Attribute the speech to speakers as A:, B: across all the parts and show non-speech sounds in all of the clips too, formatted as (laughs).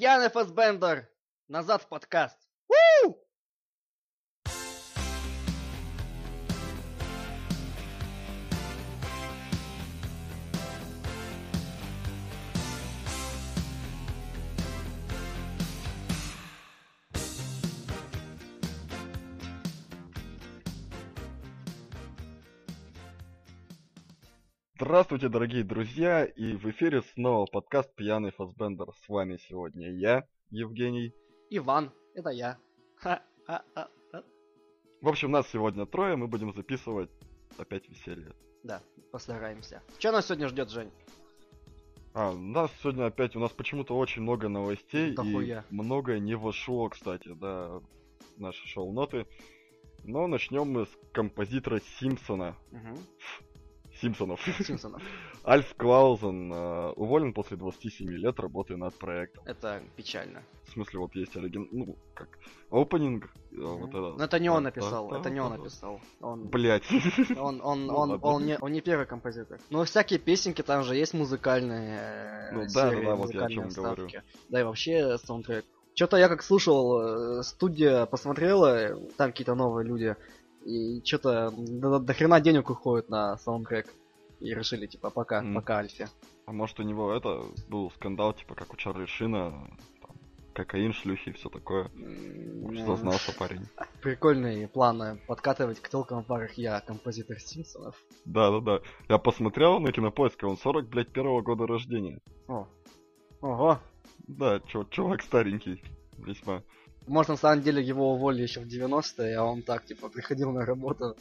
A: Пьяный Фасбендер! Назад в подкаст!
B: Здравствуйте, дорогие друзья, и в эфире снова подкаст «Пьяный Фасбендер». С вами сегодня я, Евгений.
A: Иван, это я.
B: В общем, нас сегодня трое, мы будем записывать опять веселье.
A: Да, постараемся. Что нас сегодня ждет, Жень?
B: А, у нас сегодня опять, у нас почему-то очень много новостей,
A: Дохуя.
B: и многое не вошло, кстати, да, наши шоу-ноты. Но начнем мы с композитора Симпсона.
A: Мгм.
B: Симпсонов.
A: Симпсонов. (laughs)
B: Альф Клаузен э, уволен после 27 лет работы над проектом.
A: Это печально.
B: В смысле, вот есть оригин... ну, как, опенинг, э, вот это.
A: Но это не он написал,
B: да,
A: это не он
B: да.
A: написал. Он,
B: Блять. (laughs)
A: он, он,
B: Ну
A: он,
B: ладно.
A: он, не, он не первый композитор. Но всякие песенки там же есть музыкальные э,
B: Ну да, да, да, вот я о
A: музыкальные
B: чём говорю.
A: вставки. Да и вообще саундтрек. Что-то я как слушал, э, студия посмотрела, там какие-то новые люди, и что-то до, до хрена денег уходит на саундтрек. И решили, типа, пока,
B: М.
A: пока Альфе.
B: А может у него это был скандал, типа как у Чарли Шина, там, кокаин, шлюхи и все такое.
A: Э,
B: зазнался парень. (laughs)
A: Прикольные планы подкатывать к телкам в парах я, композитор Симпсонов.
B: Да, да, да. Я посмотрел на кинопоиске, он 40, блядь, первого года рождения.
A: О. Ого.
B: Да, чё, чувак старенький. Весьма.
A: Может, на самом деле его уволили еще в 90-е, а он так, типа, приходил на работу.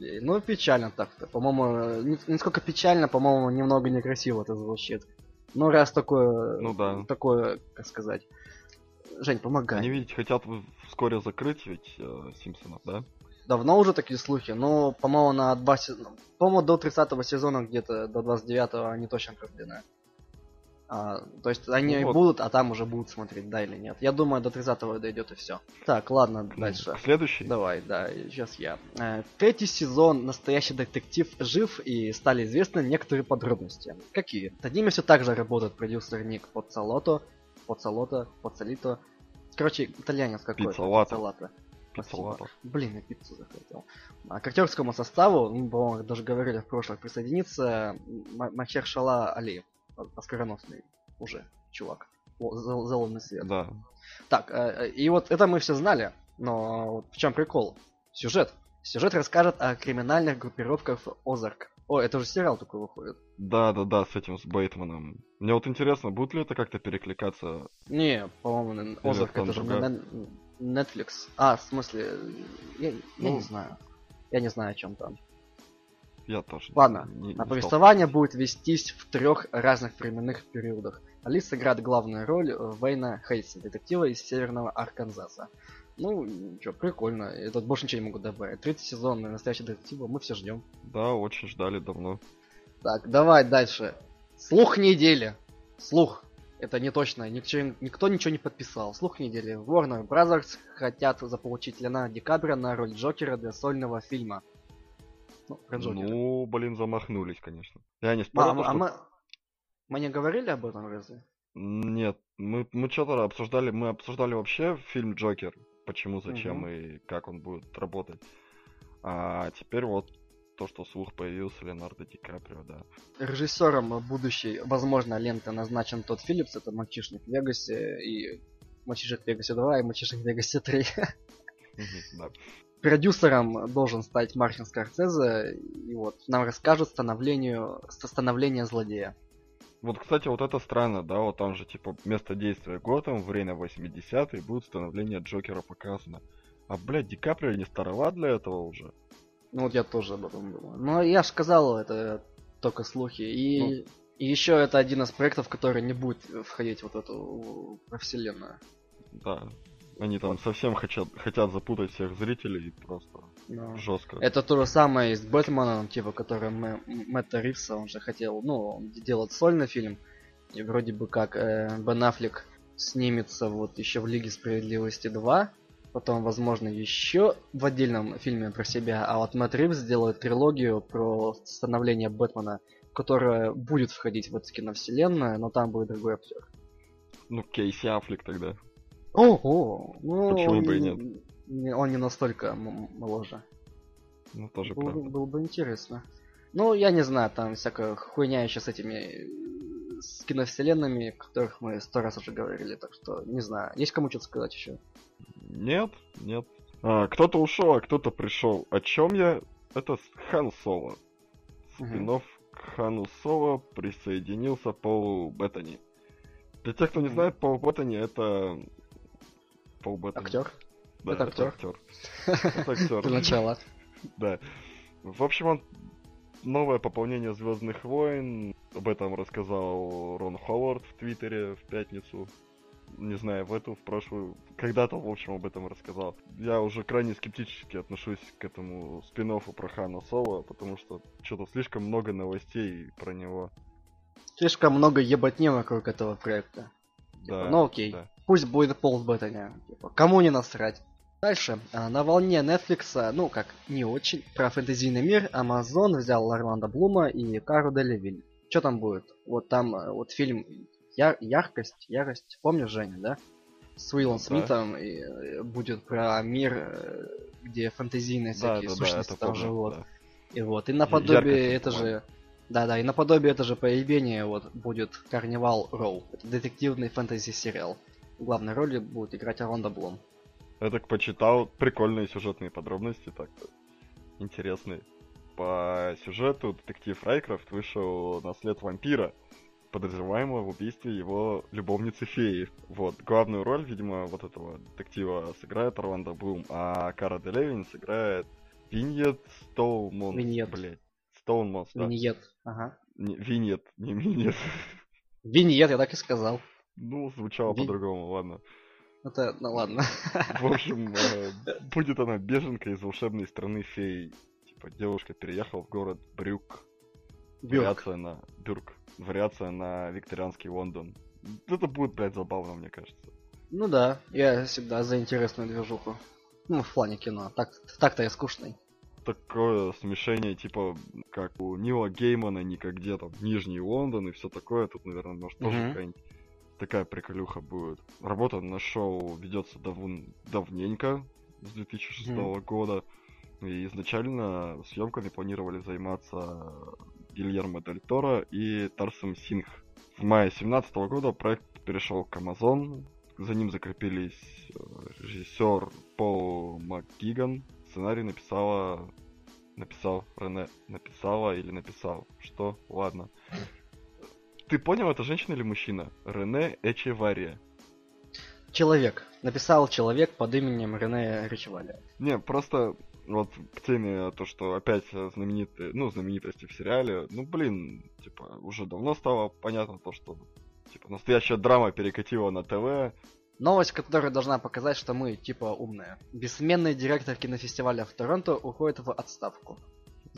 A: Ну, печально так-то. По-моему, не, не сколько печально, по-моему, немного некрасиво это звучит. Ну, раз такое...
B: Ну да.
A: Такое, как сказать... Жень, помогай.
B: Они ведь хотят вскоре закрыть ведь э, Симпсонов, да?
A: Давно уже такие слухи, но, по-моему, на два сезона... По-моему, до 30 сезона где-то, до 29-го они точно продлены. А, то есть они
B: Ну вот.
A: будут, а там уже будут смотреть, да или нет. Я думаю, до 30-го дойдет и все. Так, ладно, дальше.
B: Следующий?
A: Давай, да, сейчас я. Э, Третий сезон «Настоящий детектив» жив и стали известны некоторые подробности. Какие? Над ними все так же работает продюсер Ник Поцалото, Поцалото, Поцалито. Короче, итальянец какой-то.
B: Пиццалато.
A: Пиццалато.
B: Пиццалато.
A: Блин, я пиццу захотел. А к актерскому составу, ну, по-моему, даже говорили в прошлых, присоединится Махершала Али, оскароносный уже чувак. Зеленый свет.
B: Да.
A: Так, э, э, и вот это мы все знали, но вот в чем прикол? Сюжет. Сюжет расскажет о криминальных группировках Озарк. О, это же сериал такой выходит.
B: Да, да, да, с этим, с Бейтманом. Мне вот интересно, будет ли это как-то перекликаться?
A: Не, по-моему, Озарк это же не
B: другая?
A: Netflix. А, в смысле, я, я
B: Ну.
A: не знаю. Я не знаю, о чем там.
B: Я тоже.
A: Ладно,
B: не- не
A: А
B: стал
A: повествование будет вестись в трех разных временных периодах. Али сыграет главную роль Вейна Хейса, детектива из Северного Арканзаса. Ну, что, прикольно. Я тут больше ничего не могу добавить. Третий сезон настоящего детектива мы все ждем.
B: Да, очень ждали давно.
A: Так, давай дальше. Слух недели. Слух. Это не точно. Никто, никто ничего не подписал. Слух недели. Warner Brothers хотят заполучить Леонардо Ди Каприо на роль Джокера для сольного фильма. Ну.
B: Ну, блин, замахнулись, конечно. Я не
A: А,
B: спорю,
A: а
B: то, что-
A: мы... Мы не говорили об этом разве?
B: Нет, мы, мы что-то обсуждали, мы обсуждали вообще фильм Джокер, почему, зачем
A: Мгм.
B: и как он будет работать. А теперь вот то, что слух появился Леонардо Ди Каприо, да.
A: Режиссером будущей, возможно, ленты назначен тот Филлипс, это мальчишник в Вегасе, и мальчишник в Вегасе 2, и мальчишник в Вегасе 3.
B: Мгм, да.
A: Продюсером должен стать Мартин Скорсезе, и вот нам расскажут становлению, становление злодея.
B: Вот, кстати, вот это странно, да, вот там же, типа, место действия Готэм, время 80-е, будет становление Джокера показано. А, блядь, Ди Каприо не староват для этого уже.
A: Ну вот я тоже об этом думаю. Но я же сказал, это только слухи. И, и еще это один из проектов, который не будет входить вот в эту во вселенную.
B: Да. Они там совсем хотят, хотят запутать всех зрителей просто
A: Но...
B: жестко.
A: Это то же самое и с Бэтменом, типа, который Мэ- Мэтта Ривса, он же хотел, ну, делать сольный фильм. И вроде бы как э, Бен Аффлек снимется вот еще в Лиге Справедливости 2. Потом, возможно, еще в отдельном фильме про себя. А вот Мэтт Ривз сделает трилогию про становление Бэтмена, которая будет входить в эту киновселенную, но там будет другой актер.
B: Ну, Кейси Аффлек тогда.
A: Ого! Ну,
B: Почему бы и
A: не-
B: нет?
A: не- Он не настолько моложе.
B: Ну, тоже
A: Было,
B: правда.
A: было бы интересно. Ну, я не знаю, там всякая хуйня еще с этими с киновселенными, о которых мы сто раз уже говорили, так что не знаю. Есть кому что-то сказать еще?
B: Нет, нет. А, кто-то ушел, а кто-то пришел. О чем я? Это Хан Соло. Спинов к Хану Соло присоединился Пол Беттани. Для тех, кто не знает, Пол Беттани это... Пол Беттани.
A: Актер?
B: Да,
A: Это
B: это актер. Это актер.
A: Для начала.
B: Да. В общем, он новое пополнение Звездных войн. Об этом рассказал Рон Ховард в Твиттере в пятницу. Не знаю, в эту, в прошлую. Когда-то, в общем, об этом рассказал. Я уже крайне скептически отношусь к этому спин про Хана Соло, потому что что-то слишком много новостей про него.
A: Слишком много ебатни вокруг этого проекта. Типа,
B: Да,
A: ну окей.
B: да.
A: Пусть будет Пол Беттани. Типа, кому не насрать. Дальше. а, На волне Netflix, ну как, не очень, про фэнтезийный мир, Amazon взял Орландо Блума и Кару Делевиль. Что там будет? Вот там э, вот фильм Яр- Яркость, Ярость, помнишь, Женя, да? С Уиллом
B: Да.
A: Смитом и, э, будет про мир, э, где фэнтезийные
B: Да,
A: всякие
B: да, да,
A: сущности
B: это
A: там
B: помню,
A: живут.
B: да.
A: И вот, и наподобие
B: Яркость,
A: это же... Да-да, и наподобие это же появление вот будет Карнивал Роу. Это детективный фэнтези-сериал. Главной роли будет играть Орландо Блум.
B: Я так почитал, прикольные сюжетные подробности, так интересные. По сюжету детектив Райкрафт вышел на след вампира, подозреваемого в убийстве его любовницы феи. Вот, главную роль, видимо, вот этого детектива сыграет Орландо Блум, а Кара Делевин сыграет Виньет Стоунмонс.
A: Виньет.
B: Блять. Стоунмонс, да.
A: Виньет. Ага.
B: Не, Виньет, не Виньет.
A: Виньет, я так и сказал.
B: Ну, звучало
A: Ви-
B: по-другому, ладно.
A: Это, ну ладно.
B: В общем, э, будет она беженка из волшебной страны фей. Типа, девушка переехала в город Брюк.
A: Бюрк.
B: Вариация на... Бюрк. Вариация на викторианский Лондон. Это будет, блядь, забавно, мне кажется.
A: Ну да, я всегда за интересную движуху. Ну, в плане кино. Так, так-то я скучный.
B: Такое смешение, типа, как у Нила Геймана, не как где там Нижний Лондон и все такое. Тут, наверное, может, тоже
A: Мгм.
B: какая-нибудь такая приколюха будет. Работа на шоу ведется давн... давненько, с 2006 года. И изначально съемками планировали заниматься Гильермо Дель Торо и Тарсом Сингх. В мае 2017 года проект перешел к Amazon. За ним закрепились э, режиссер Пол МакГиган. Сценарий написала... Написал Рене. Написала или написал? Что? Ладно. Ты понял, это женщина или мужчина? Рене Эчевария.
A: Человек. Написал человек под именем Рене Ричеваля.
B: Не, просто вот к теме то, что опять знаменитые, ну, знаменитости в сериале, ну, блин, типа, уже давно стало понятно то, что, типа, настоящая драма перекатила на ТВ.
A: Новость, которая должна показать, что мы, типа, умные. Бессменный директор кинофестиваля в Торонто уходит в отставку.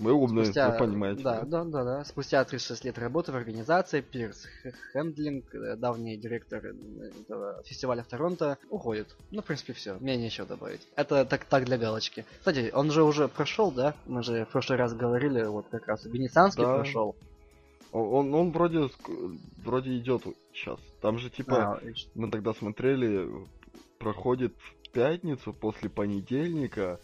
B: Мы умные, вы понимаете.
A: Да, да, да, да. Спустя 36 лет работы в организации Пирс Хендлинг, э, давний директор э, этого фестиваля в Торонто, уходит. Ну, в принципе, все. Мне нечего добавить. Это так, так для галочки. Кстати, он же уже прошел, да? Мы же в прошлый раз говорили, вот как раз Венецианский
B: Да.
A: прошел.
B: Он, он, вроде, вроде идет сейчас. Там же, типа,
A: А,
B: мы тогда смотрели, проходит в пятницу после понедельника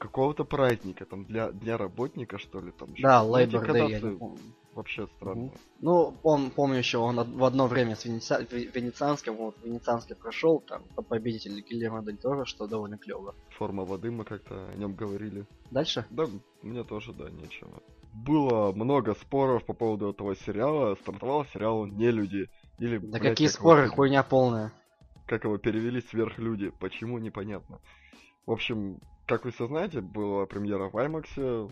B: какого-то праздника, там, для Дня работника, что ли, там.
A: да,
B: Ну,
A: Labor Day, я не
B: кадасы
A: помню.
B: Вообще странно.
A: Мгм. Ну, он, помню еще, он в одно время с Венеция- Ве- Венецианским, вот, Венецианский прошел, там, победитель Гильермо Дель Торо, что довольно клево.
B: Форма воды, мы как-то о нем говорили.
A: Дальше?
B: Да, мне тоже, да, нечего. Было много споров по поводу этого сериала. Стартовал сериал «Нелюди». Или,
A: Да
B: блядь,
A: какие
B: как
A: споры,
B: его-
A: хуйня полная.
B: Как его перевели «Сверхлюди». Почему, непонятно. В общем, как вы все знаете, была премьера в IMAX,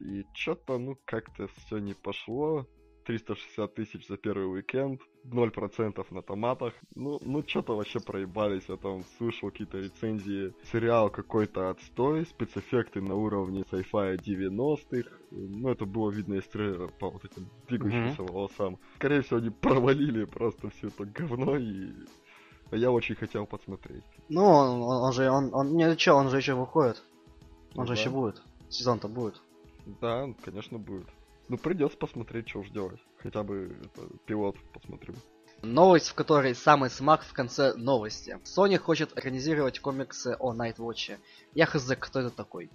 B: и что-то, ну, как-то все не пошло. 360 тысяч за первый уикенд, 0% на томатах. Ну, ну что-то вообще проебались. Я там слышал какие-то рецензии. Сериал какой-то отстой, спецэффекты на уровне sci-fi 90-х. Ну, это было видно из трейлера по вот этим двигающимся волосам. Скорее всего, они (laughs) провалили просто все это говно, и я очень хотел посмотреть.
A: Ну, он, он- он же, он, он, не, чё, он же еще выходит. Он
B: Ну
A: же
B: да.
A: еще будет. Сезон-то будет.
B: Да, конечно, будет. Ну, придется посмотреть, что уж делать. Хотя бы это, пилот посмотрю.
A: Новость, в которой самый смак в конце новости. Sony хочет организировать комиксы о Nightwatch. Я хз, кто это такой?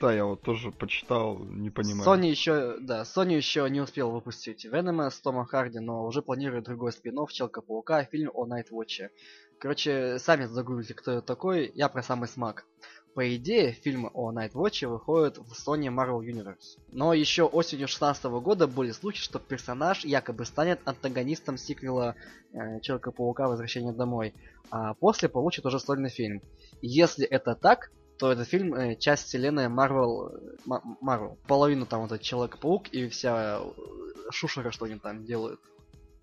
B: Да, я вот тоже почитал, не понимаю.
A: Sony еще, да, Sony еще не успел выпустить Венома с Томом Харди, но уже планирует другой спин Челка-паука, фильм о Найтвотче. Короче, сами загуглите, кто это такой, я про самый смак. По идее, фильмы о Найтвотче выходят в Sony Marvel Universe. Но еще осенью 16 года были слухи, что персонаж якобы станет антагонистом сиквела э, Человека-паука Возвращение домой, а после получит уже сольный фильм. Если это так, то этот фильм э, часть вселенной Marvel, Marvel. Половину там вот этот Человек-паук и вся э, шушера, что они там делают.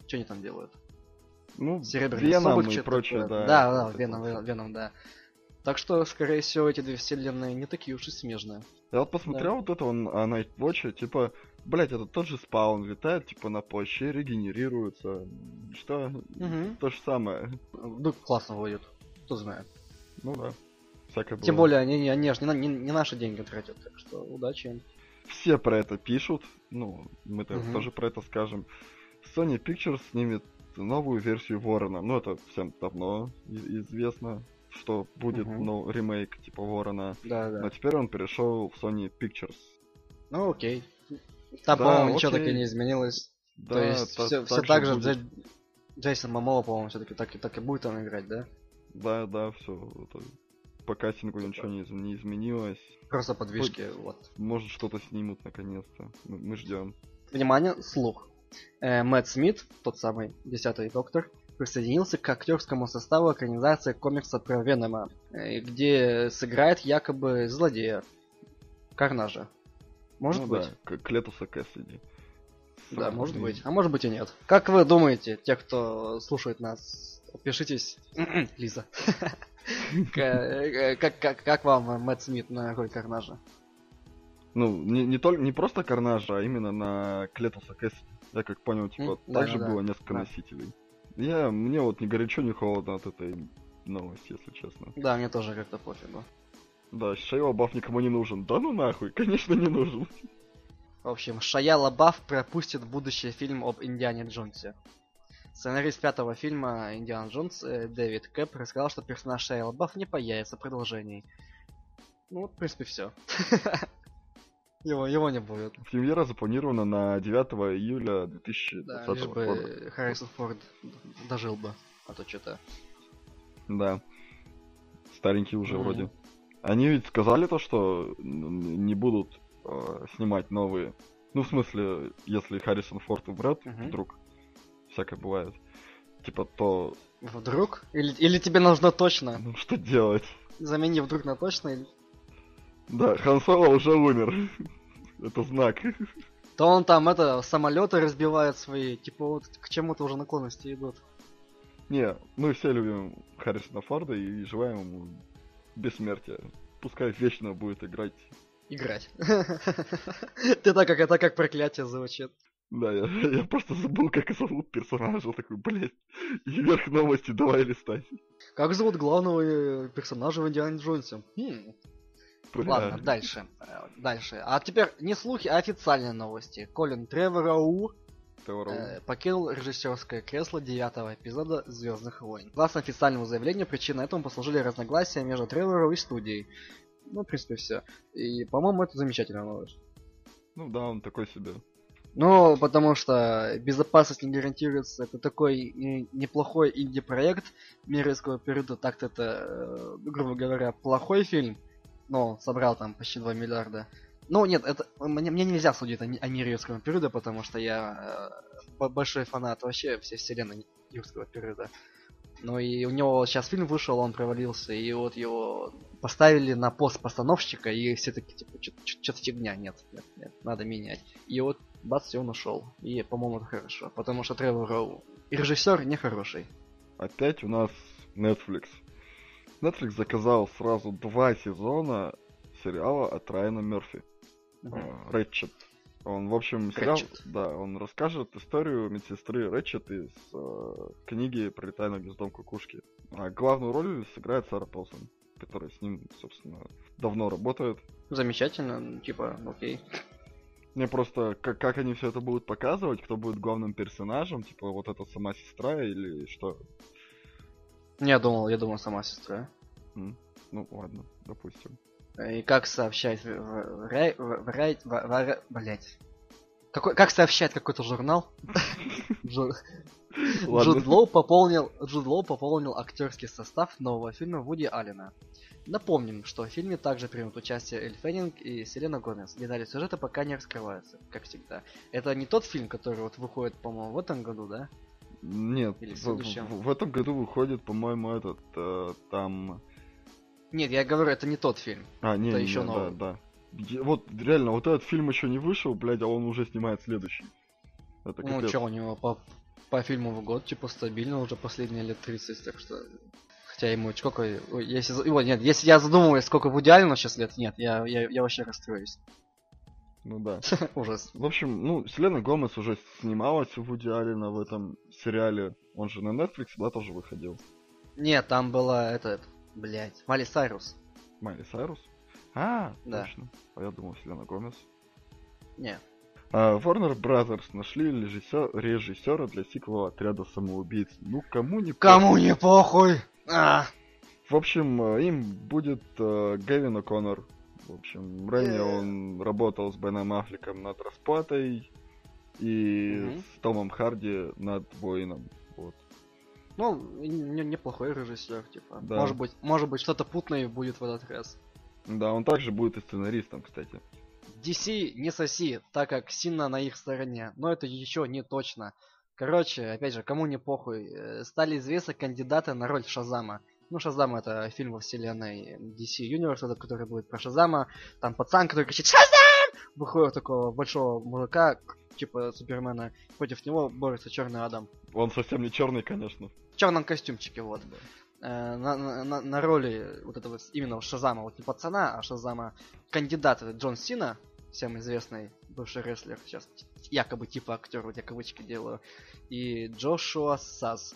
A: Что они там делают?
B: Ну, Серебряный Веном и прочее,
A: да. Да, да, Веном, Веном, да. Так что, скорее всего, эти две вселенные не такие уж и смежные.
B: Я вот посмотрел да. вот этого а, Nightwatch, типа, блять, это тот же спаун, летает, типа, на плаще, регенерируется. Что? Угу. То же самое.
A: Ну, классно выйдет. Кто знает.
B: Ну да.
A: Всякое Тем более, они, они же не, не, не наши деньги тратят, так что удачи им.
B: Все про это пишут, ну, мы угу. тоже про это скажем. Sony Pictures снимет новую версию Ворона. Ну, это всем давно известно, что будет угу. ну, ремейк типа Ворона.
A: Да, да.
B: Но теперь он перешел в Sony Pictures.
A: Ну, окей. Там, да, по-моему, ничего так и не изменилось. Да, То есть та, все, так все так же будет. Джейсон Мамола, по-моему, все-таки так, и так и будет там играть, да?
B: Да, да, все. Это по кастингу ничего не, не изменилось.
A: Просто подвижки, Хоть, вот.
B: Может что-то снимут наконец-то. Мы, мы ждем.
A: Внимание, слух. Э, Мэтт Смит, тот самый десятый доктор, присоединился к актерскому составу экранизации комикса про Венома, э, где сыграет якобы злодея. Карнажа. Может ну, быть.
B: Да, Клетуса Кэссиди.
A: Да, может быть. А может быть и нет. Как вы думаете, те, кто слушает нас, пишитесь. (clears throat) Лиза. (laughs) Как, как, как вам Мэтт Смит на роль Карнажа?
B: Ну, не, не, только, не просто Карнажа, а именно на Клетуса Кэссиди. Я как понял, типа, mm, также да, было да, несколько да. носителей. Я, мне вот ни горячо, ни холодно от этой новости, если честно.
A: Да, мне тоже как-то пофигу.
B: Да, Шайла Баф никому не нужен. Да ну нахуй, (laughs) конечно не нужен.
A: В общем, Шая Лабаф пропустит будущий фильм об Индиане Джонсе. Сценарист пятого фильма Индиан Джонс э, Дэвид Кэп рассказал, что персонаж Шайла Бафф не появится в продолжении. Ну, вот, в принципе, все. (laughs) Его, его не будет.
B: Премьера запланирована на 9 июля 2020
A: да, лишь бы года. Харрисон Форд дожил бы, а то что-то...
B: Да. Старенький уже mm-hmm. вроде. Они ведь сказали то, что не будут э, снимать новые. Ну, в смысле, если Харрисон Форд умрет mm-hmm. вдруг, всякое бывает. Типа то...
A: Вдруг? Или, или тебе нужно точно?
B: Ну что делать?
A: Замени вдруг на точно или...
B: Да, Хан Соло уже умер. это знак.
A: То он там это самолеты разбивает свои, типа вот к чему-то уже наклонности идут.
B: Не, мы все любим Харрисона Форда и желаем ему бессмертия. Пускай вечно будет играть.
A: Играть. (laughs) Ты так как это как проклятие звучит.
B: Да, я, (laughs) я просто забыл, как зовут персонажа. Такой, блядь, и вверх новости давай листать.
A: Как зовут главного э, персонажа в Индиане Джонсе? Хм. Ладно, дальше. Э, дальше. А теперь не слухи, а официальные новости. Колин Тревороу э, покинул режиссерское кресло девятого эпизода Звездных войн. Согласно официальному заявлению, причиной этому послужили разногласия между Тревороу и студией. Ну, в принципе, все. И, по-моему, это замечательная новость.
B: Ну да, он такой себе.
A: Ну, потому что безопасность не гарантируется. Это такой неплохой инди-проект мирского периода. Так-то это, э, грубо говоря, плохой фильм. Но собрал там почти 2 миллиарда. Ну, нет, это мне, мне нельзя судить о, о мире юрского периода, потому что я э, большой фанат вообще всей вселенной юрского периода. Ну и у него сейчас фильм вышел, он провалился, и вот его поставили на пост постановщика, и все таки типа, что-то фигня, нет, нет, нет, надо менять. И вот бац, и он ушел. И, по-моему, это хорошо. Потому что Тревор Роу режиссер нехороший.
B: Опять у нас Netflix. Netflix заказал сразу два сезона сериала от Райана Мерфи. Рэтчет. Он, в общем, сериал, Рэтчет. да, он расскажет историю медсестры Рэтчет из э, книги «Пролетай над гнездом кукушки». А главную роль сыграет Сара Полсон, которая с ним, собственно, давно работает.
A: Замечательно, ну, типа, окей.
B: Мне просто, как, как они все это будут показывать, кто будет главным персонажем, типа вот эта сама сестра или что?
A: Я думал, я думал, сама сестра.
B: М, Ну, ладно, допустим.
A: И как сообщает в, в, в, рай- в- в рай- в- в- ра- блядь. Какой, как сообщает какой-то журнал? (laughs) Джуд Лоу пополнил, Джуд Лоу пополнил актерский состав нового фильма Вуди Аллена. Напомним, что в фильме также примут участие Эль Феннинг и Селена Гомес. Детали сюжета пока не раскрываются, как всегда. Это не тот фильм, который вот выходит, по-моему, в этом году, да?
B: Нет,
A: Или в
B: в,
A: следующем?
B: в- в этом году выходит, по-моему, этот, э, там...
A: Нет, я говорю, это не тот фильм.
B: А, не,
A: Это
B: не,
A: еще
B: не, да,
A: новый.
B: да. Е- Вот, реально, вот этот фильм еще не вышел, блядь, а он уже снимает следующий. Это
A: ну, что у него по, по фильму в год, типа, стабильно уже последние лет 30, так что... Хотя ему сколько... ой, Если, ой, нет, если я задумываюсь, сколько в идеально сейчас лет, нет, я, я, я вообще расстроюсь.
B: Ну да. (laughs)
A: Ужас.
B: В общем, ну, Селена Гомес уже снималась у Вуди Аллена в этом сериале. Он же на Netflix, да, тоже выходил.
A: Нет, там была этот, блять, Мали Сайрус.
B: Майли Сайрус? А,
A: Да.
B: точно. А я думал, Селена Гомес.
A: Не.
B: А, Warner Brothers нашли режиссер, режиссера для сиквела «Отряда самоубийц». Ну, кому не
A: Кому
B: похуй.
A: не похуй! А,
B: В общем, э, им будет э, Гэвин О'Коннор. В общем, ранее
A: Э.
B: он работал с Беном Аффлеком над «Расплатой» и
A: Мгм.
B: с Томом Харди над «Воином». Вот.
A: ну, не- неплохой режиссер, типа.
B: Да.
A: Может быть, может быть, что-то путное будет в этот раз.
B: Да, он также будет и сценаристом, кстати.
A: DC не соси, так как сильно на их стороне. Но это еще не точно. Короче, опять же, кому не похуй, э, стали известны кандидаты на роль Шазама. Ну, Шазам это фильм во вселенной DC Universe, это который будет про Шазама. Там пацан, который кричит Шазам! Выходит такого большого мужика, типа Супермена. Против него борется Черный Адам.
B: Он совсем не черный, конечно.
A: В черном костюмчике, вот. Э, на, на- на- роли вот этого именно Шазама, вот не пацана, а Шазама, кандидат это Джон Сина, всем известный бывший рестлер, сейчас якобы типа актер, вот я кавычки делаю, и Джошуа Сас.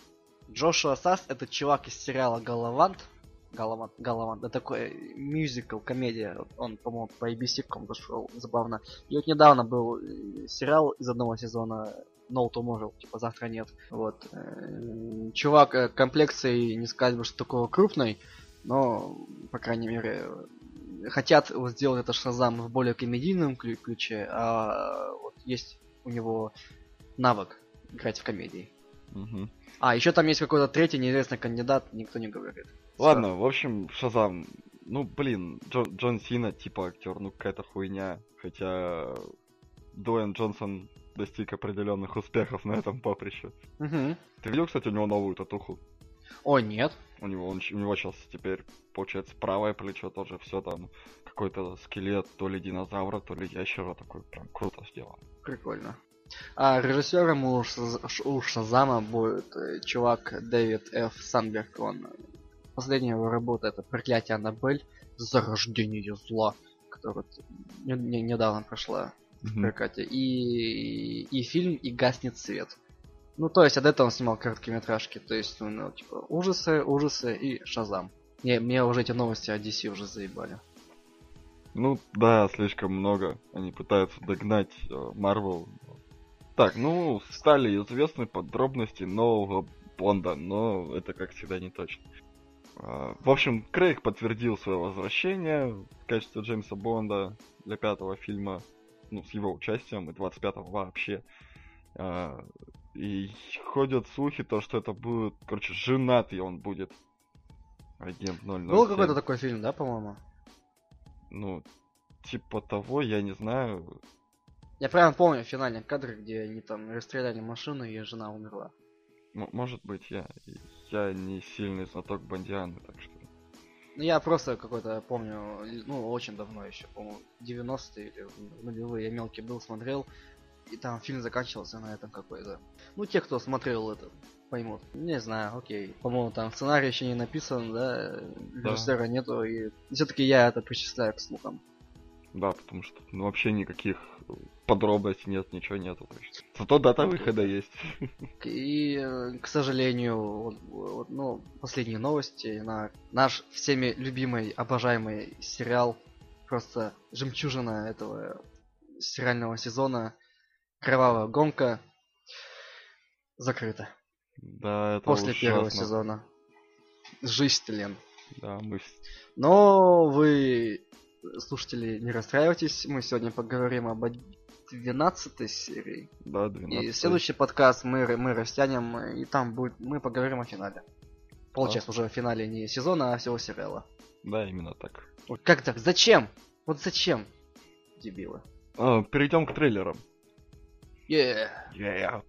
A: Джошуа Сас это чувак из сериала Галавант, Галавант, Галавант, это такой мюзикл, комедия, он, по-моему, по ABC каком-то шел, забавно. И вот недавно был э, сериал из одного сезона No Tomorrow, типа завтра нет. Вот. Э, Чувак э, комплекцией не сказать бы, что такого крупный, но, по крайней мере, хотят вот сделать это Шазам в более комедийном клю- ключе, а вот есть у него навык играть в комедии.
B: Мгм.
A: А, еще там есть какой-то третий неизвестный кандидат, никто не говорит.
B: Ладно, в общем, Шазам. Ну, блин, Джон, Джон Сина, типа актер, ну какая-то хуйня. Хотя Дуэйн Джонсон достиг определенных успехов на этом поприще.
A: Мгм.
B: Ты видел, кстати, у него новую татуху?
A: Ой, нет.
B: У него, он у него сейчас теперь, получается, правое плечо тоже все там какой-то скелет, то ли динозавра, то ли ящера, такой прям круто сделан.
A: Прикольно. А режиссером у, Шаз- у Шазама будет э, чувак Дэвид Ф. Санберг. Он э, последняя его работа это Проклятие Аннабель, Зарождение зла, которая недавно прошла в прокате. И, и фильм И гаснет свет. Ну, то есть, от этого он снимал короткометражки. То есть, ну, типа, ужасы, ужасы и Шазам. Не, мне уже эти новости о DC уже заебали.
B: Ну да, слишком много. Они пытаются догнать Марвел. Так, ну, стали известны подробности нового Бонда, но это, как всегда, не точно. А, В общем, Крейг подтвердил свое возвращение в качестве Джеймса Бонда для пятого фильма, ну, с его участием, и 25-го вообще. А, И ходят слухи, то, что это будет, короче, женатый он будет. Агент 007.
A: Был какой-то такой фильм, да, по-моему?
B: Ну, типа того, я не знаю.
A: Я прямо помню финальный кадр, где они там расстреляли машину, и жена умерла.
B: М- может быть, я, я не сильный знаток Бондианы, так что...
A: Ну, я просто какой-то помню, ну, очень давно еще, по-моему, 90-е или нулевые, я мелкий был, смотрел, и там фильм заканчивался на этом какой-то. Ну, те, кто смотрел это, поймут. Не знаю, окей. По-моему, там сценарий еще не написан, да, режиссера нету, и все-таки я это причисляю к слухам.
B: Да, потому что ну, вообще никаких подробностей нет, ничего нету. Зато дата
A: Окей.
B: выхода есть.
A: И, э, к сожалению, вот, ну, последние новости на наш всеми любимый, обожаемый сериал, просто жемчужина этого сериального сезона «Кровавая гонка» закрыта.
B: Да, это
A: После
B: ужасно.
A: первого сезона. Жизнь тлен.
B: Да, мы...
A: Но вы, слушатели, не расстраивайтесь. Мы сегодня поговорим об 12 серии.
B: Да, 12
A: И следующий подкаст мы, мы растянем, и там будет, мы поговорим о финале. Получается, уже о финале не сезона, а всего сериала.
B: Да, именно так.
A: Вот как так? Зачем? Вот зачем? Дебилы.
B: А, перейдем к трейлерам.
A: Yeah.
B: Yeah.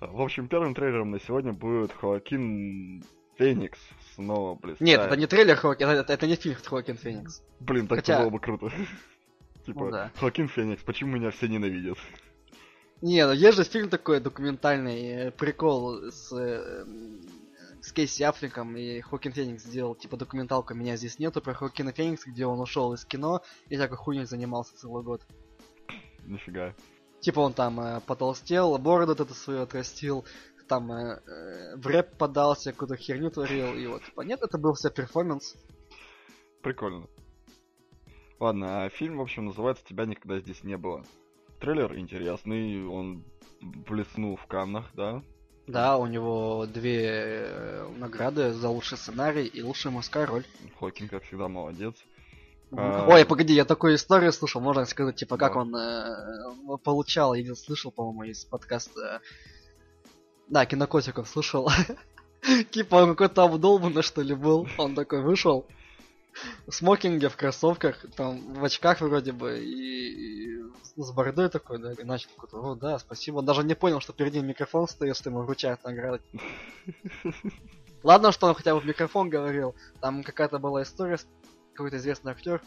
B: А, В общем, первым трейлером на сегодня будет Хоакин Феникс снова блистает.
A: Нет, это не трейлер Хоакин, это, это не фильм Хоакин Феникс.
B: Блин, так
A: хотя-
B: было бы круто. (laughs) Типа,
A: Ну да.
B: Хоакин Феникс, почему меня все ненавидят?
A: Не, ну есть же фильм такой документальный, э, прикол с, э, с Кейси Аффлеком, и Хокин Феникс сделал типа документалку «Меня здесь нету» про Хокина Феникса, где он ушел из кино и всякой хуйней занимался целый год.
B: Нифига.
A: Типа он там э, потолстел, бороду эту свою отрастил, там э, э, в рэп подался, какую-то херню творил, и вот, типа, нет, это был все перформанс.
B: Прикольно. Ладно, а фильм, в общем, называется «Тебя никогда здесь не было». Трейлер интересный, он блеснул в Каннах, да?
A: Да, у него две э, награды за лучший сценарий и лучшая мужская роль.
B: Хоакин, как всегда, молодец. А,
A: Ой, погоди, я такую историю слышал, можно сказать, типа, как он э, получал, я слышал, по-моему, из подкаста. Да, кинокотиков слышал. (laughs) Типа он какой-то обдолбанный, что ли, был. Он такой вышел в смокинге, в кроссовках, там, в очках вроде бы, и, и с бородой такой, да, и начал какой-то, о, да, спасибо. Он даже не понял, что перед ним микрофон стоит, что ему вручают награды. (laughs) Ладно, что он хотя бы в микрофон говорил. Там какая-то была история, какой-то известный актер,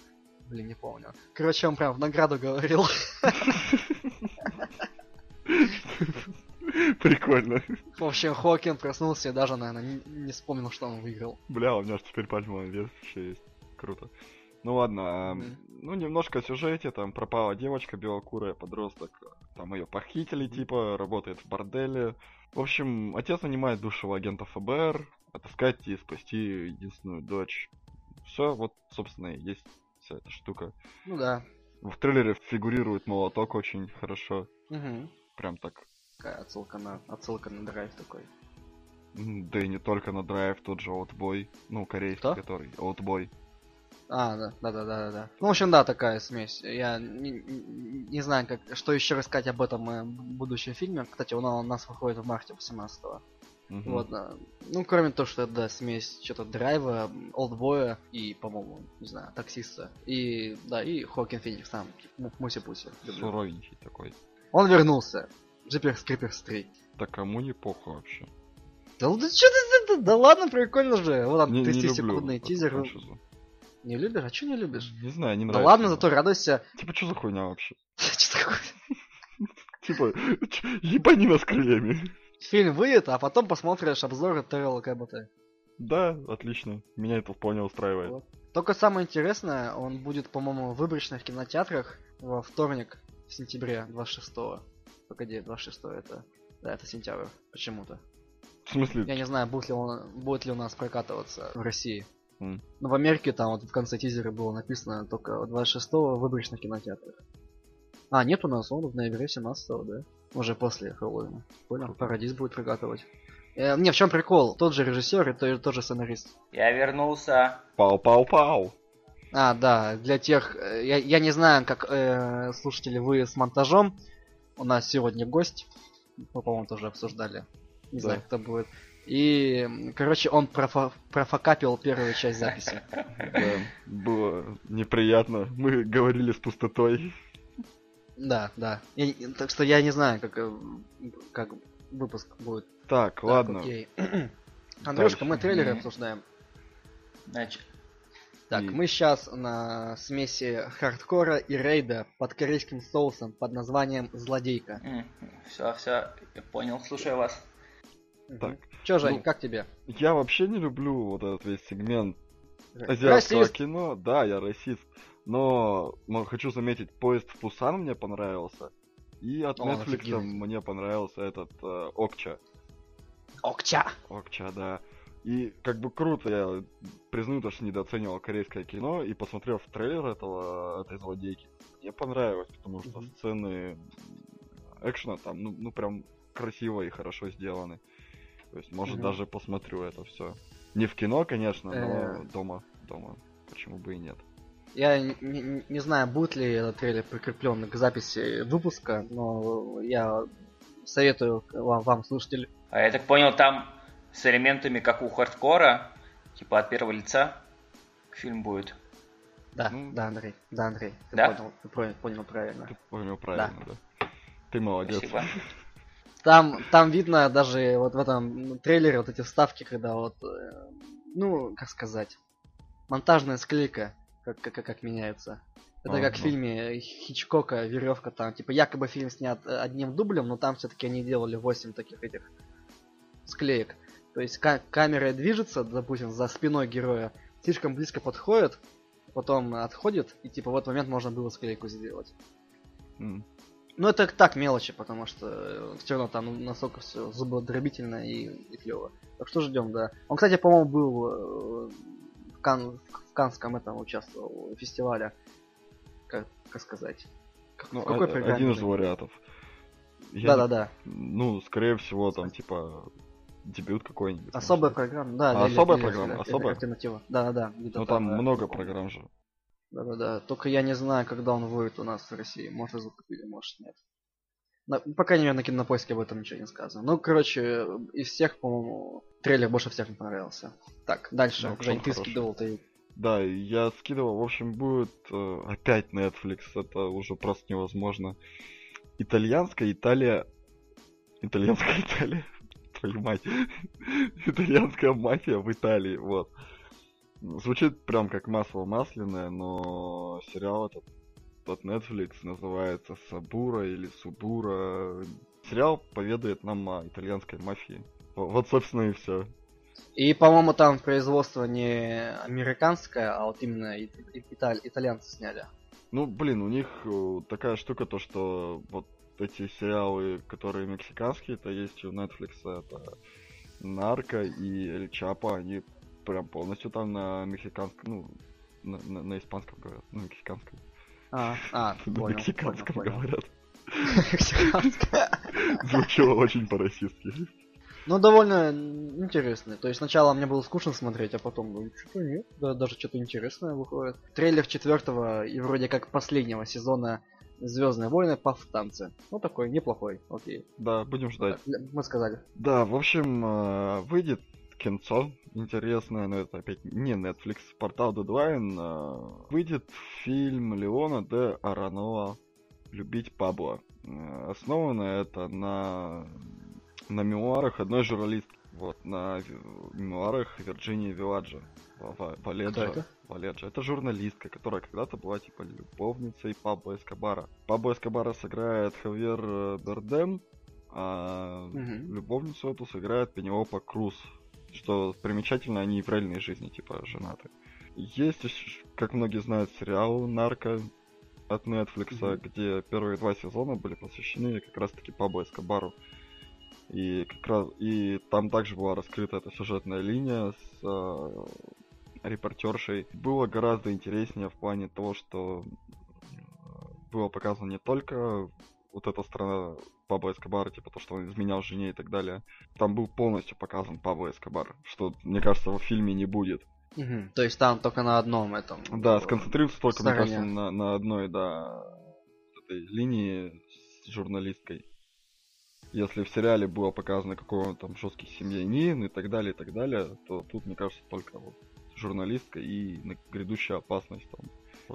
A: блин, не помню. Короче, он прям в награду говорил. (laughs) (laughs)
B: Прикольно.
A: В общем, Хокин проснулся и даже, наверное, не, вспомнил, что он выиграл.
B: Бля, у меня же теперь пальмовая еще есть. Круто. Ну ладно, а, ну немножко о сюжете, там пропала девочка белокурая, подросток, там ее похитили, типа, работает в борделе. В общем, отец нанимает бывшего агента ФБР, отыскать и спасти единственную дочь. Все, вот, собственно, и есть вся эта штука.
A: Ну да.
B: В трейлере фигурирует молоток очень хорошо,
A: Угу.
B: прям так.
A: Такая отсылка на, отсылка на драйв такой.
B: Да и не только на драйв, тот же Outboy, ну, корейский,
A: Кто?
B: который, Outboy.
A: А, да, да, да, да, да, да. Ну, в общем, да, такая смесь. Я не, не- знаю, как, что еще рассказать об этом э, будущем фильме. Кстати, он у нас выходит в марте 18
B: Мгм.
A: Вот, да. Ну, кроме того, что это, да, смесь что-то драйва, олдбоя и, по-моему, не знаю, таксиста. И, да, и Хокин Феникс там, муси-пуси.
B: Суровенький такой.
A: Он вернулся. Джиперс Криперс 3.
B: Да кому не похуй вообще.
A: Да, да, чё ты, да, да ладно, прикольно же. Вот там
B: Не, не
A: 30
B: люблю
A: секундный
B: эту
A: тизер.
B: франшизу.
A: Не любишь? А чё не любишь?
B: Не знаю, не
A: Да
B: нравится.
A: ладно,
B: мне.
A: зато радуйся. (laughs)
B: Типа, что за хуйня вообще? (laughs)
A: Чё такое?
B: Типа, ебанина с крыльями.
A: Фильм выйдет, а потом посмотришь обзоры Террела Кэббота.
B: Да, отлично. Меня это вполне устраивает.
A: Вот. Только самое интересное, он будет, по-моему, в выборочных кинотеатрах во вторник, в сентябре 26-го. Погоди, 26 это... Да, это сентябрь, почему-то.
B: В смысле?
A: Я не знаю, будет ли, он, будет ли у нас прокатываться в России.
B: М.
A: Но в Америке там вот в конце тизера было написано только 26-го в выборочных кинотеатрах. А, нет у нас, он в ноябре 17 да? Уже после Хэллоуина. Понял? Парадис будет прокатывать. Э, не, в чем прикол? Тот же режиссер и тот, тот же сценарист.
C: Я вернулся.
B: Пау-пау-пау.
A: А, да, для тех... э, Я, я не знаю, как э, слушатели вы с монтажом. У нас сегодня гость. Мы, по-моему, тоже обсуждали. Не
B: Да.
A: знаю, кто будет. И, короче, он профа- профокапил первую часть записи. (laughs)
B: Да, было неприятно. Мы говорили с пустотой.
A: Да, да. Я так что я не знаю, как, э, как выпуск будет.
B: Так,
A: Так,
B: ладно.
A: окей. (clears throat) Андрюшка, мы
B: Дальше.
A: трейлеры
C: Мгм.
A: обсуждаем.
C: Значит,
A: Так,
B: И-
A: мы сейчас на смеси хардкора и рейда под корейским соусом под названием «Злодейка».
C: все, все, я понял, слушаю вас.
B: Так,
A: Чё, Жень,
B: ну,
A: как тебе?
B: я вообще не люблю вот этот весь сегмент азиатского
A: Расист.
B: кино. Да, я расист. Но, но хочу заметить, поезд в Пусан мне понравился. И от
A: О,
B: Netflix мне понравился этот э, Окча.
A: Окча!
B: Окча, да. И как бы круто, я признаю, то, что недооценивал корейское кино, и посмотрев трейлер этого, этой злодейки, мне понравилось, потому что
A: Мгм.
B: сцены экшена там, ну, ну прям красиво и хорошо сделаны. То есть, может,
A: Мгм.
B: даже посмотрю это все. Не в кино, конечно,
A: Э.
B: но дома, дома. Почему бы и нет.
A: Я не, не- не знаю, будет ли этот трейлер прикреплен к записи выпуска, но я советую вам, вам слушатель,
C: А я так понял, там с элементами, как у хардкора, типа от первого лица, фильм будет.
A: Да,
B: Ну.
A: да, Андрей, да, Андрей, ты
C: Да?
A: понял, ты про- понял правильно.
B: Ты понял правильно, да. Ты молодец.
C: Спасибо.
A: Там, там видно даже вот в этом трейлере вот эти вставки, когда вот, э, ну, как сказать, монтажная склейка, как, как, как меняется. Это как в
B: Ага.
A: фильме Хичкока веревка там, типа якобы фильм снят э, одним дублем, но там все-таки они делали 8 таких этих склеек. То есть ка- камера движется, допустим, за спиной героя, слишком близко подходит, потом отходит, и типа в этот момент можно было склейку сделать.
B: М.
A: Ну это так мелочи, потому что все равно там настолько все зубодробительно и, и клево. Так что ждем, да. Он, кстати, по-моему, был э, в, Кан- в Канском этом участвовал фестивале. Как, как сказать? Как-
B: Ну,
A: в какой
B: а-
A: программе?
B: один из вариантов.
A: Да-да-да.
B: Ну, скорее всего, там, типа, дебют какой-нибудь.
A: Особая
B: может.
A: программа, да.
B: А,
A: или-
B: особая
A: или-
B: программа,
A: или-
B: особая?
A: Альтернатива. Да-да-да. где-то
B: Ну, там
A: да.
B: много программ же.
A: Да-да-да. Только я не знаю, когда он выйдет у нас в России. Может, закупили, может, нет. На, по крайней мере, на кинопоиске об этом ничего не сказано. Ну, короче, из всех, по-моему, трейлер больше всех мне понравился. Так, дальше.
B: Ну,
A: Жень, ты
B: хороший.
A: скидывал, ты...
B: Да, я скидывал, в общем, будет э, опять Netflix, это уже просто невозможно. Итальянская Италия... Итальянская Италия? Твою мать. (laughs) Итальянская мафия в Италии, вот. Звучит прям как масло масляное, но сериал этот от Netflix называется Сабура или Субура. Сериал поведает нам о итальянской мафии. Во- Вот, собственно, и все.
A: И, по-моему, там производство не американское, а вот именно италь- итальянцы сняли.
B: Ну, блин, у них э, такая штука, то что вот эти сериалы, которые мексиканские, это есть у Netflix, это Нарко и Эль Чапо, они прям полностью там на мексиканском, ну, на, на- на испанском говорят, на мексиканском.
A: А, а, (laughs)
B: На мексиканском
A: понял, понял.
B: говорят. (laughs) Звучало очень по-российски.
A: Ну, довольно интересно. То есть сначала мне было скучно смотреть, а потом, ну, что-то нет. Да, даже что-то интересное выходит. Трейлер четвертого и вроде как последнего сезона Звездные войны повстанцы. Ну, такой неплохой, окей.
B: Да, будем ждать.
A: Мы сказали.
B: Да, в общем, э, выйдет кинцо интересное, но это опять не Netflix, портал Deadline. э, Выйдет фильм Леона де Аранова «Любить Пабло». Э, Основано это на, на мемуарах одной журналистки. Вот, на мемуарах Вирджинии Виладжа. Ва- Ва- Валеджа.
A: Это?
B: Валеджа. Это журналистка, которая когда-то была типа любовницей Пабло Эскобара. Пабло Эскобара сыграет Хавьер э, Бердем, а
A: Мгм.
B: любовницу эту сыграет Пенелопа Круз. Что примечательно, они и в реальной жизни типа женаты. Есть, как многие знают, сериал Нарко от Netflix,
A: Мгм.
B: где первые два сезона были посвящены как раз таки Пабло Эскобару. И как раз и там также была раскрыта эта сюжетная линия с э, репортершей. Было гораздо интереснее в плане того, что э, было показано не только вот эта сторона Пабло Эскобара, типа то, что он изменял жене и так далее. Там был полностью показан Пабло Эскобар, что, мне кажется, в фильме не будет.
A: Мгм. То есть там только на одном этом.
B: Да,
A: э,
B: сконцентрируется только, мне
A: стороне.
B: кажется, на, на одной, да, этой линии с журналисткой. Если в сериале было показано, какой он там жесткий семьянин и так далее, и так далее, то тут, мне кажется, только вот журналистка и грядущая опасность там.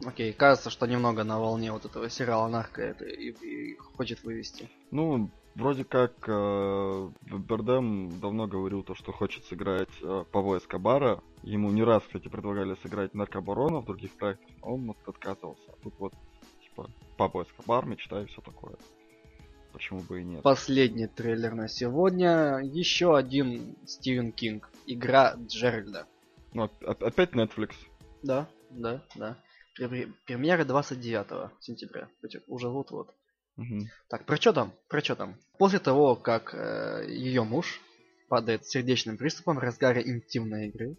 A: Окей, кажется, что немного на волне вот этого сериала Нарко это и, и хочет вывести.
B: Ну, вроде как э, Бердем давно говорил то, что хочет сыграть э, Павла Эскобара. Ему не раз, кстати, предлагали сыграть наркобарона в других проектах, но он от- отказывался. А тут вот, типа, Пабло Эскобар, мечта и все такое. Почему бы и нет?
A: Последний трейлер на сегодня. Еще один Стивен Кинг. Игра Джеральда.
B: Ну, оп- оп- опять Netflix.
A: Да, да, да. Пре- Премьера 29 сентября. Уже вот-вот.
B: Мгм.
A: Так, про что там? Про что там? После того, как ее муж падает сердечным приступом в разгаре интимной игры.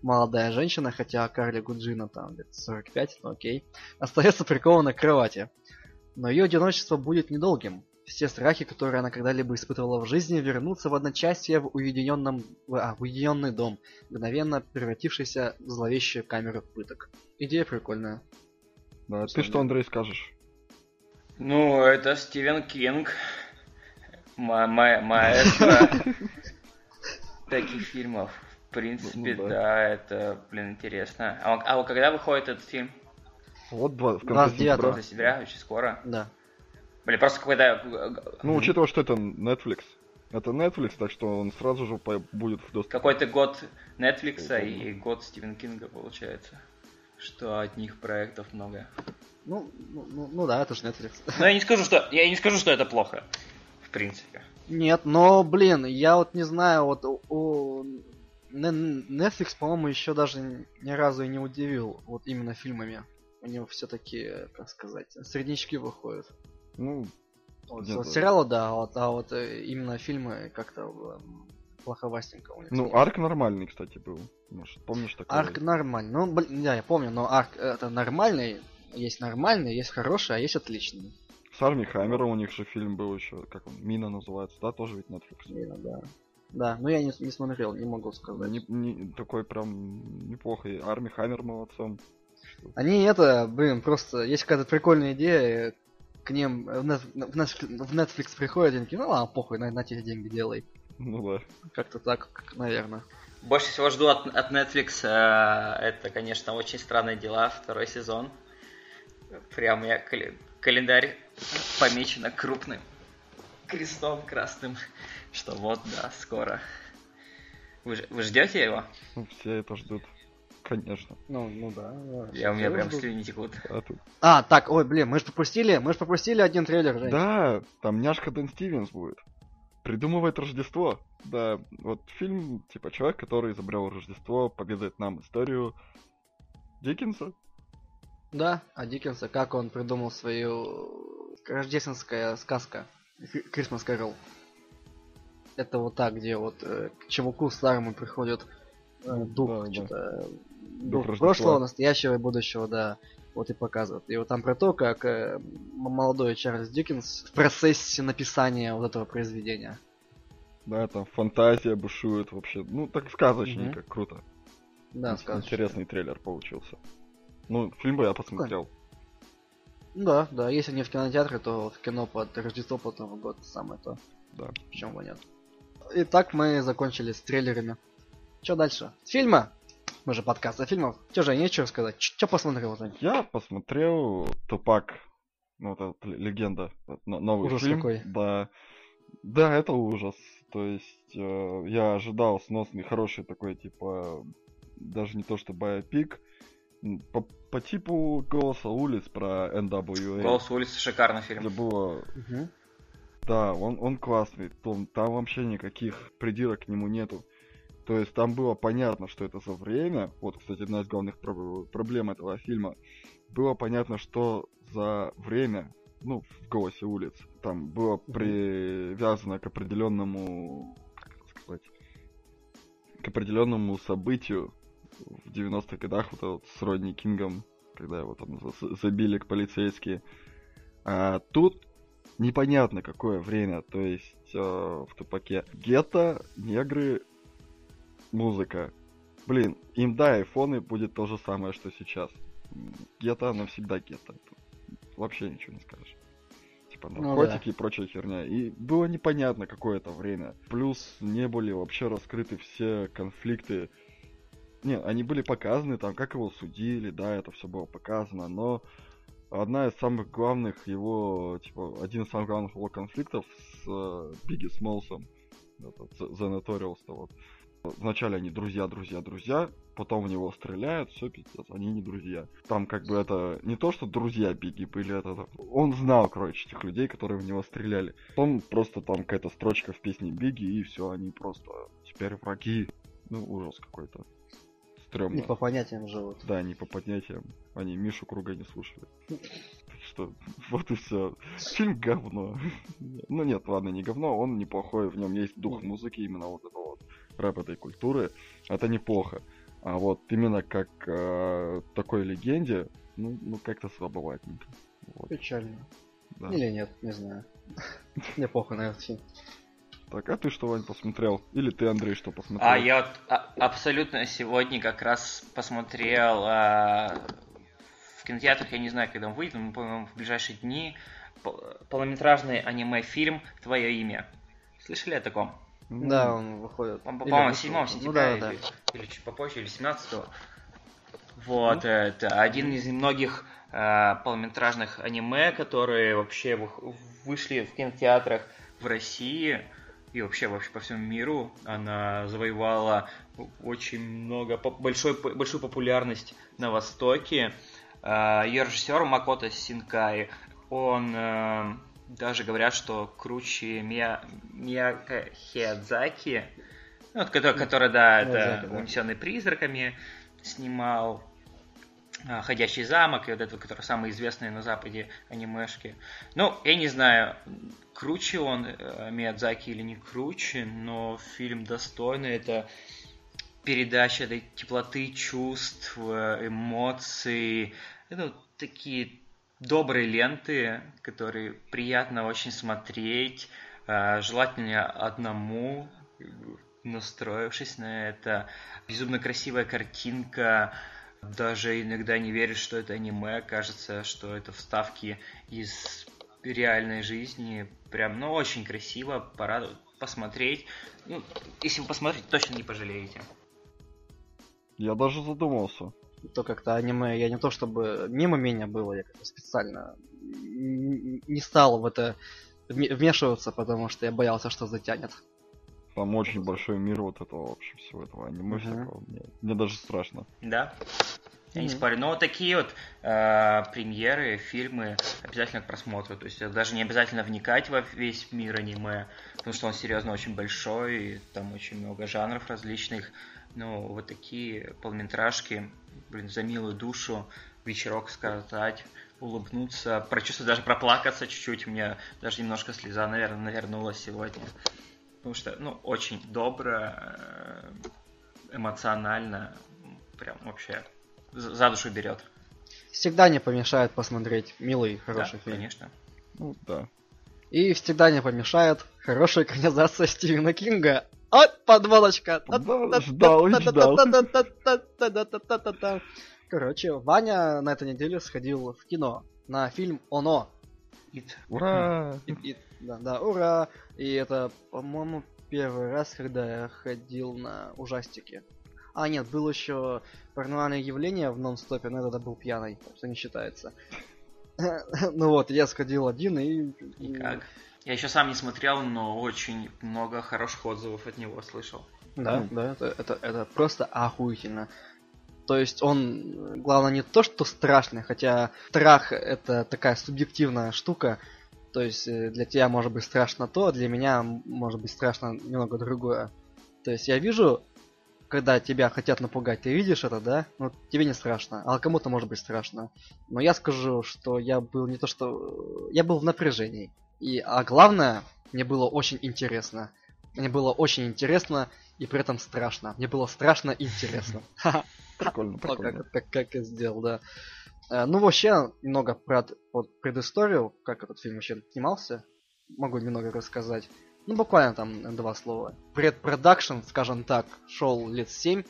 A: Молодая женщина, хотя Карли Гуджина там лет 45, ну окей, остается прикована к кровати. Но ее одиночество будет недолгим. Все страхи, которые она когда-либо испытывала в жизни, вернутся в одночасье в уединенном, в- а, в уединенный дом, мгновенно превратившийся в зловещую камеру пыток. Идея прикольная.
B: Да, ты что. Андрей, скажешь?
C: Ну, это Стивен Кинг. Ма- ма- Маэстро (laughs) таких фильмов. В принципе,
B: Ну, да.
C: да, это, блин, интересно. А, а вот когда выходит этот фильм?
B: Вот два, в конце
A: 29-го.
B: сентября.
C: Очень скоро.
A: Да.
C: Блин, просто когда...
B: Ну, учитывая, что это Netflix. Это Netflix, так что он сразу же по- будет в доступе.
C: Какой-то год Netflix и год Стивен Кинга получается. Что одних проектов много.
A: Ну, ну, ну, ну да, это же Netflix. (laughs)
C: Но я не скажу, что я не скажу, что это плохо. В принципе.
A: Нет, но, блин, я вот не знаю, вот у- Netflix, по-моему, еще даже ни разу и не удивил вот именно фильмами. У него все-таки, как сказать, среднячки выходят.
B: Ну,
A: Вот,
B: Нет,
A: вот
B: да.
A: сериалы, да, вот, а вот э, именно фильмы как-то м, плоховастенько у них.
B: ну,
A: смотрится.
B: арк нормальный, кстати, был. Может, помнишь такой?
A: Арк нормальный. Ну, блин, да, я помню, но арк это нормальный. Есть нормальный, есть хороший, а есть отличный.
B: С Арми Хаммером у них же фильм был еще, как он, Мина называется, да, тоже ведь Netflix.
A: Именно, да. Да, но я не, не смотрел, не могу сказать.
B: Не, не- такой прям неплохой. Арми Хаммер молодцом.
A: Они это, блин, просто есть какая-то прикольная идея, к ним в Net- в Netflix, в Netflix приходят, они такие, ну ладно, похуй, на, на тебе деньги делай.
B: Ну да.
A: Как-то так, наверное.
C: Больше всего жду от, от Netflix, э, это, конечно, очень странные дела, второй сезон. Прям я каля- календарь помечено крупным крестом красным, что вот, да, скоро. Вы, вы ждете его?
B: Все это ждут. Конечно.
A: Ну, ну да. да.
C: Я, у меня прям слюни текут.
B: А тут-
A: А, так, ой, блин, мы же пропустили, мы же пропустили один трейлер, Жень.
B: Да, там няшка Дэн Стивенс будет. Придумывает Рождество. Да, вот фильм, типа, человек, который изобрел Рождество, поведает нам историю Диккенса.
A: Да, а Диккенса, как он придумал свою рождественская сказка Christmas Carol. Это вот так, где вот э, к чуваку старому приходит э, дух,
B: Да, да.
A: что-то, э,
B: Дух Рождества.
A: прошлого, настоящего и будущего, да. Вот и показывает. И вот там про то, как э, молодой Чарльз Диккенс в процессе написания вот этого произведения.
B: Да, там фантазия бушует вообще. Ну, так сказочненько, круто.
A: Да, сказочно.
B: Интересный трейлер получился. Ну, фильм бы я посмотрел.
A: Ну Да, да, если не в кинотеатре, то в кино под Рождество, под Новый год самое то.
B: Да.
A: Почему бы нет? Итак, мы закончили с трейлерами. Что дальше? С фильма? Мы же подкаст о фильмов. Че, Жень, нечего сказать? Что посмотрел, Жень?
B: Я посмотрел Тупак. Ну, вот эта л- легенда. Новый
A: Ужас
B: фильм.
A: какой.
B: Да. Да, это ужас. То есть, э, я ожидал сносный, хороший такой, типа, даже не то что байопик, м, по, по типу «Голоса улиц» про NWA.
C: Голос улицы шикарный фильм.
B: было Да, он, он классный. Там, там вообще никаких придирок к нему нету. То есть там было понятно, что это за время. Вот, кстати, одна из главных про- проблем этого фильма. Было понятно, что за время, ну, в голосе улиц, там было привязано к определенному, как это сказать, к определенному событию в 90-х годах, вот вот с Родни Кингом, когда его там за- забили к полицейские. А тут непонятно какое время, то есть э, в тупаке. Гетто, негры, музыка. Блин, им да, айфоны будет то же самое, что сейчас. Гетто навсегда гетто. Вообще ничего не скажешь. Типа
A: Ну
B: наркотики и прочая херня. И было непонятно какое это время. Плюс не были вообще раскрыты все конфликты. Не, они были показаны там, как его судили, да, это все было показано, но одна из самых главных его, типа, один из самых главных его конфликтов с э, Бигги Смолсом, этот, The Notorious, вот. Вначале они друзья, друзья, друзья, потом в него стреляют, все пиздец, они не друзья. Там как бы это не то, что друзья Бигги были, это он знал, короче, этих людей, которые в него стреляли. Потом просто там какая-то строчка в песне Бигги, и все, они просто теперь враги. Ну, ужас какой-то. Стрёмно.
A: Не по понятиям живут.
B: Да, не по поднятиям. Они Мишу Круга не слушали. что вот и все. Фильм говно. Ну нет, ладно, не говно, он неплохой, в нем есть дух музыки, именно вот этого вот рэп этой культуры. Это неплохо. А вот именно как э, такой легенде, ну, ну как-то слабоватенько.
A: Вот. Печально. Да. Или нет, не знаю. (laughs) Мне похуй на этот фильм.
B: Так, а ты что, Вань, посмотрел? Или ты, Андрей, что посмотрел?
C: А я вот а, абсолютно сегодня как раз посмотрел а, в кинотеатрах, я не знаю, когда он выйдет, но, по-моему, в ближайшие дни полнометражный аниме-фильм «Твое имя». Слышали о таком?
A: Да, он выходит.
C: По-моему, 7 сентября ну, да, или, да. или чуть попозже, или 17 -го. Вот, ну? это один из немногих э, полнометражных аниме, которые вообще вышли в кинотеатрах в России и вообще вообще по всему миру. Она завоевала очень много, большой, большую популярность на Востоке. Э, Ее режиссер Макото Синкай, он э, даже говорят, что круче Мия, Мияка Хиадзаки, ну, вот, который, который, да, это «Унесенный призраками», снимал а, «Ходящий замок», и вот это, который самый известный на Западе анимешки. Ну, я не знаю, круче он э, Миядзаки или не круче, но фильм достойный. Это передача этой теплоты чувств, э, эмоций. Это вот такие добрые ленты, которые приятно очень смотреть, э, желательно одному, настроившись на это. Безумно красивая картинка, даже иногда не веришь, что это аниме, кажется, что это вставки из реальной жизни. Прям, ну, очень красиво, пора посмотреть. Ну, если вы посмотрите, точно не пожалеете.
B: Я даже задумался.
A: То как-то аниме, я не то чтобы мимо меня было, я как-то специально не стал в это вмешиваться, потому что я боялся, что затянет.
B: Там очень большой мир вот этого вообще всего этого аниме uh-huh. всякого. Мне, мне даже страшно.
C: Да. Я не спорю. Но вот такие вот э, премьеры, фильмы обязательно к просмотру. То есть даже не обязательно вникать во весь мир аниме, потому что он серьезно очень большой, и там очень много жанров различных. Ну, вот такие полнометражки, блин, за милую душу, вечерок скоротать, улыбнуться, прочувствовать, даже проплакаться чуть-чуть. Мне даже немножко слеза, наверное, навернула сегодня. Потому что, ну, очень добро, э, эмоционально, прям вообще за душу берет.
A: Всегда не помешает посмотреть милый, хороший
C: да,
A: фильм.
C: конечно.
B: Ну, да.
A: И всегда не помешает хорошая экранизация Стивена Кинга. От подводочка.
B: Ждал, ждал.
A: Короче, Ваня на этой неделе сходил в кино на фильм «Оно».
B: It. Ура!
A: It, it. Да, да, ура! И это, по-моему, первый раз, когда я ходил на ужастики. А, нет, был еще паранормальное явление в нон-стопе, но это был пьяный, что не считается. (laughs) ну вот, я сходил один и...
C: И как? Я еще сам не смотрел, но очень много хороших отзывов от него слышал.
A: Да, да, это, это, это просто охуительно. То есть он, главное, не то, что страшный, хотя страх это такая субъективная штука. То есть э, для тебя может быть страшно то, а для меня может быть страшно немного другое. То есть я вижу, когда тебя хотят напугать, ты видишь это, да? Ну, тебе не страшно, а кому-то может быть страшно. Но я скажу, что я был не то что... Я был в напряжении. И, а главное, мне было очень интересно. Мне было очень интересно и при этом страшно. Мне было страшно и интересно. (laughs)
B: Прикольно, прикольно.
A: Как, я сделал, да. Э, ну, вообще, немного про предысторию, как этот фильм вообще снимался. Могу немного рассказать. Ну, буквально там два слова. Предпродакшн, скажем так, шел лет 7.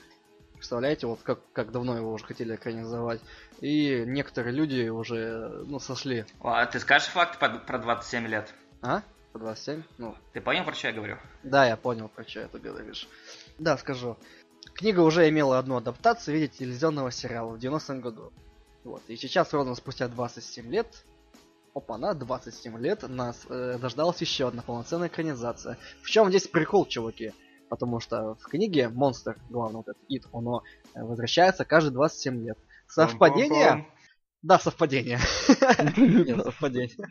A: Представляете, вот как, как давно его уже хотели экранизовать. И некоторые люди уже, ну, сошли.
C: А ты скажешь факт про 27 лет?
A: А? По 27? Ну.
C: Ты понял, про что я говорю?
A: Да, я понял, про что ты говоришь. Да, скажу. Книга уже имела одну адаптацию в виде телевизионного сериала в 90-м году. Вот. И сейчас, ровно спустя 27 лет, опа, на 27 лет нас э, дождалась еще одна полноценная экранизация. В чем здесь прикол, чуваки? Потому что в книге монстр, главный вот этот Ид, оно э, возвращается каждые 27 лет. Совпадение? Да, совпадение. (laughs) Нет, совпадение.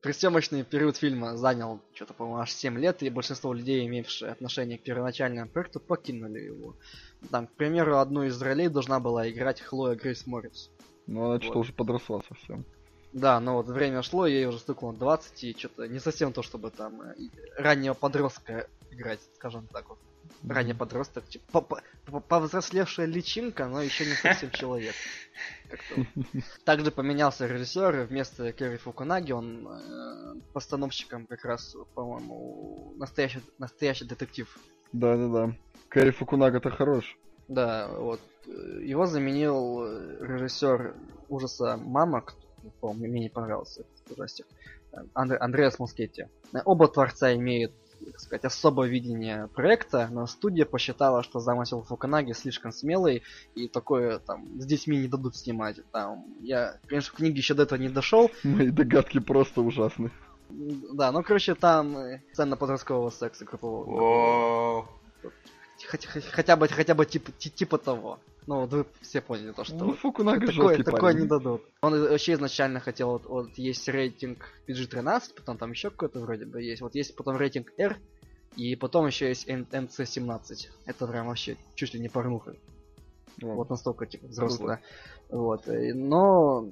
A: Пресъемочный период фильма занял что-то, по-моему, аж 7 лет, и большинство людей, имевшие отношение к первоначальному проекту, покинули его. Там, к примеру, одну из ролей должна была играть Хлоя Грейс Моррис.
B: Ну, она что-то уже подросла совсем.
A: Да, но вот время шло, ей уже стукнуло 20, и что-то не совсем то, чтобы там э, раннего подростка играть, скажем так вот. Ранний подросток, по- по- повзрослевшая личинка, но еще не совсем (laughs) человек. Также поменялся режиссер, вместо Керри Фукунаги он э, постановщиком как раз, по-моему, настоящий, настоящий детектив.
B: Да-да-да. Кэрри Фукунага-то хорош.
A: Да, вот. э, Его заменил режиссер ужаса Мама, кто, по-моему, мне не понравился этот ужастик. Андре- Андреас Мускетти. Оба творца имеют, так сказать, особое видение проекта, но студия посчитала, что замысел Фуканаги слишком смелый, и такое там с детьми не дадут снимать. Там, я, конечно, в книге еще до этого не дошел,
B: Мои догадки просто ужасны.
A: да, ну, короче, там э, сцена подросткового секса группового. Хотя, хотя бы, хотя бы типа, ти- типа того. Ну, вот вы все поняли то, что...
B: Ну,
A: вот
B: Фукунага
A: такое, такое
B: парень.
A: не дадут. Он вообще изначально хотел, вот, вот есть рейтинг PG-13, потом там еще какой-то вроде бы есть. Вот есть потом рейтинг R, и потом еще есть N- NC-17. Это прям вообще чуть ли не порнуха.
B: Вот.
A: Вот настолько, типа, взрослая. Вот. и- Но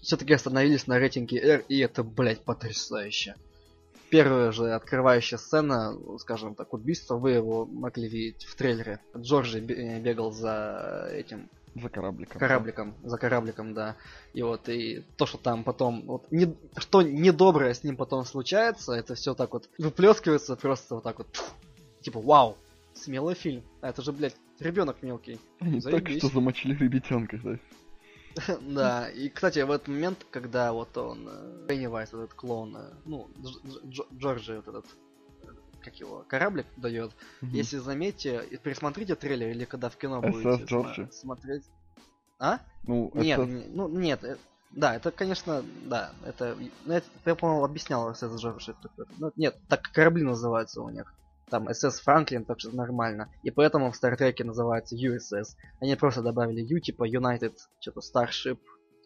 A: все-таки остановились на рейтинге R, и это, блядь, потрясающе. Первая же открывающая сцена, скажем так, убийство, вы его могли видеть в трейлере. Джорджи бе- бегал за этим
B: За корабликом.
A: корабликом, за корабликом, да. И вот и то, что там потом, вот не, что недоброе с ним потом случается, это все так вот выплескивается просто вот так вот. пф, Типа, вау, смелый фильм. А это же, блядь, ребенок мелкий.
B: Они так
A: Заебись.
B: что замочили ребятенка, да? (laughs)
A: Да, и, кстати, в этот момент, когда вот он, э, Пеннивайз, этот клоун, э, ну, Дж- Дж- Дж- Джорджи вот этот, э, как его, кораблик дает, если заметите, и пересмотрите трейлер, или когда в кино будете
B: Джорджи.
A: смотреть... А?
B: Ну,
A: Нет, ну нет, э, да, это, конечно, да, это, ну, я, по-моему, объяснял это такое. Ну, нет, так корабли называются у них. Там СС Франклин, так что нормально. И поэтому в Стартреке называется USS. Они просто добавили U, типа United, что-то Starship,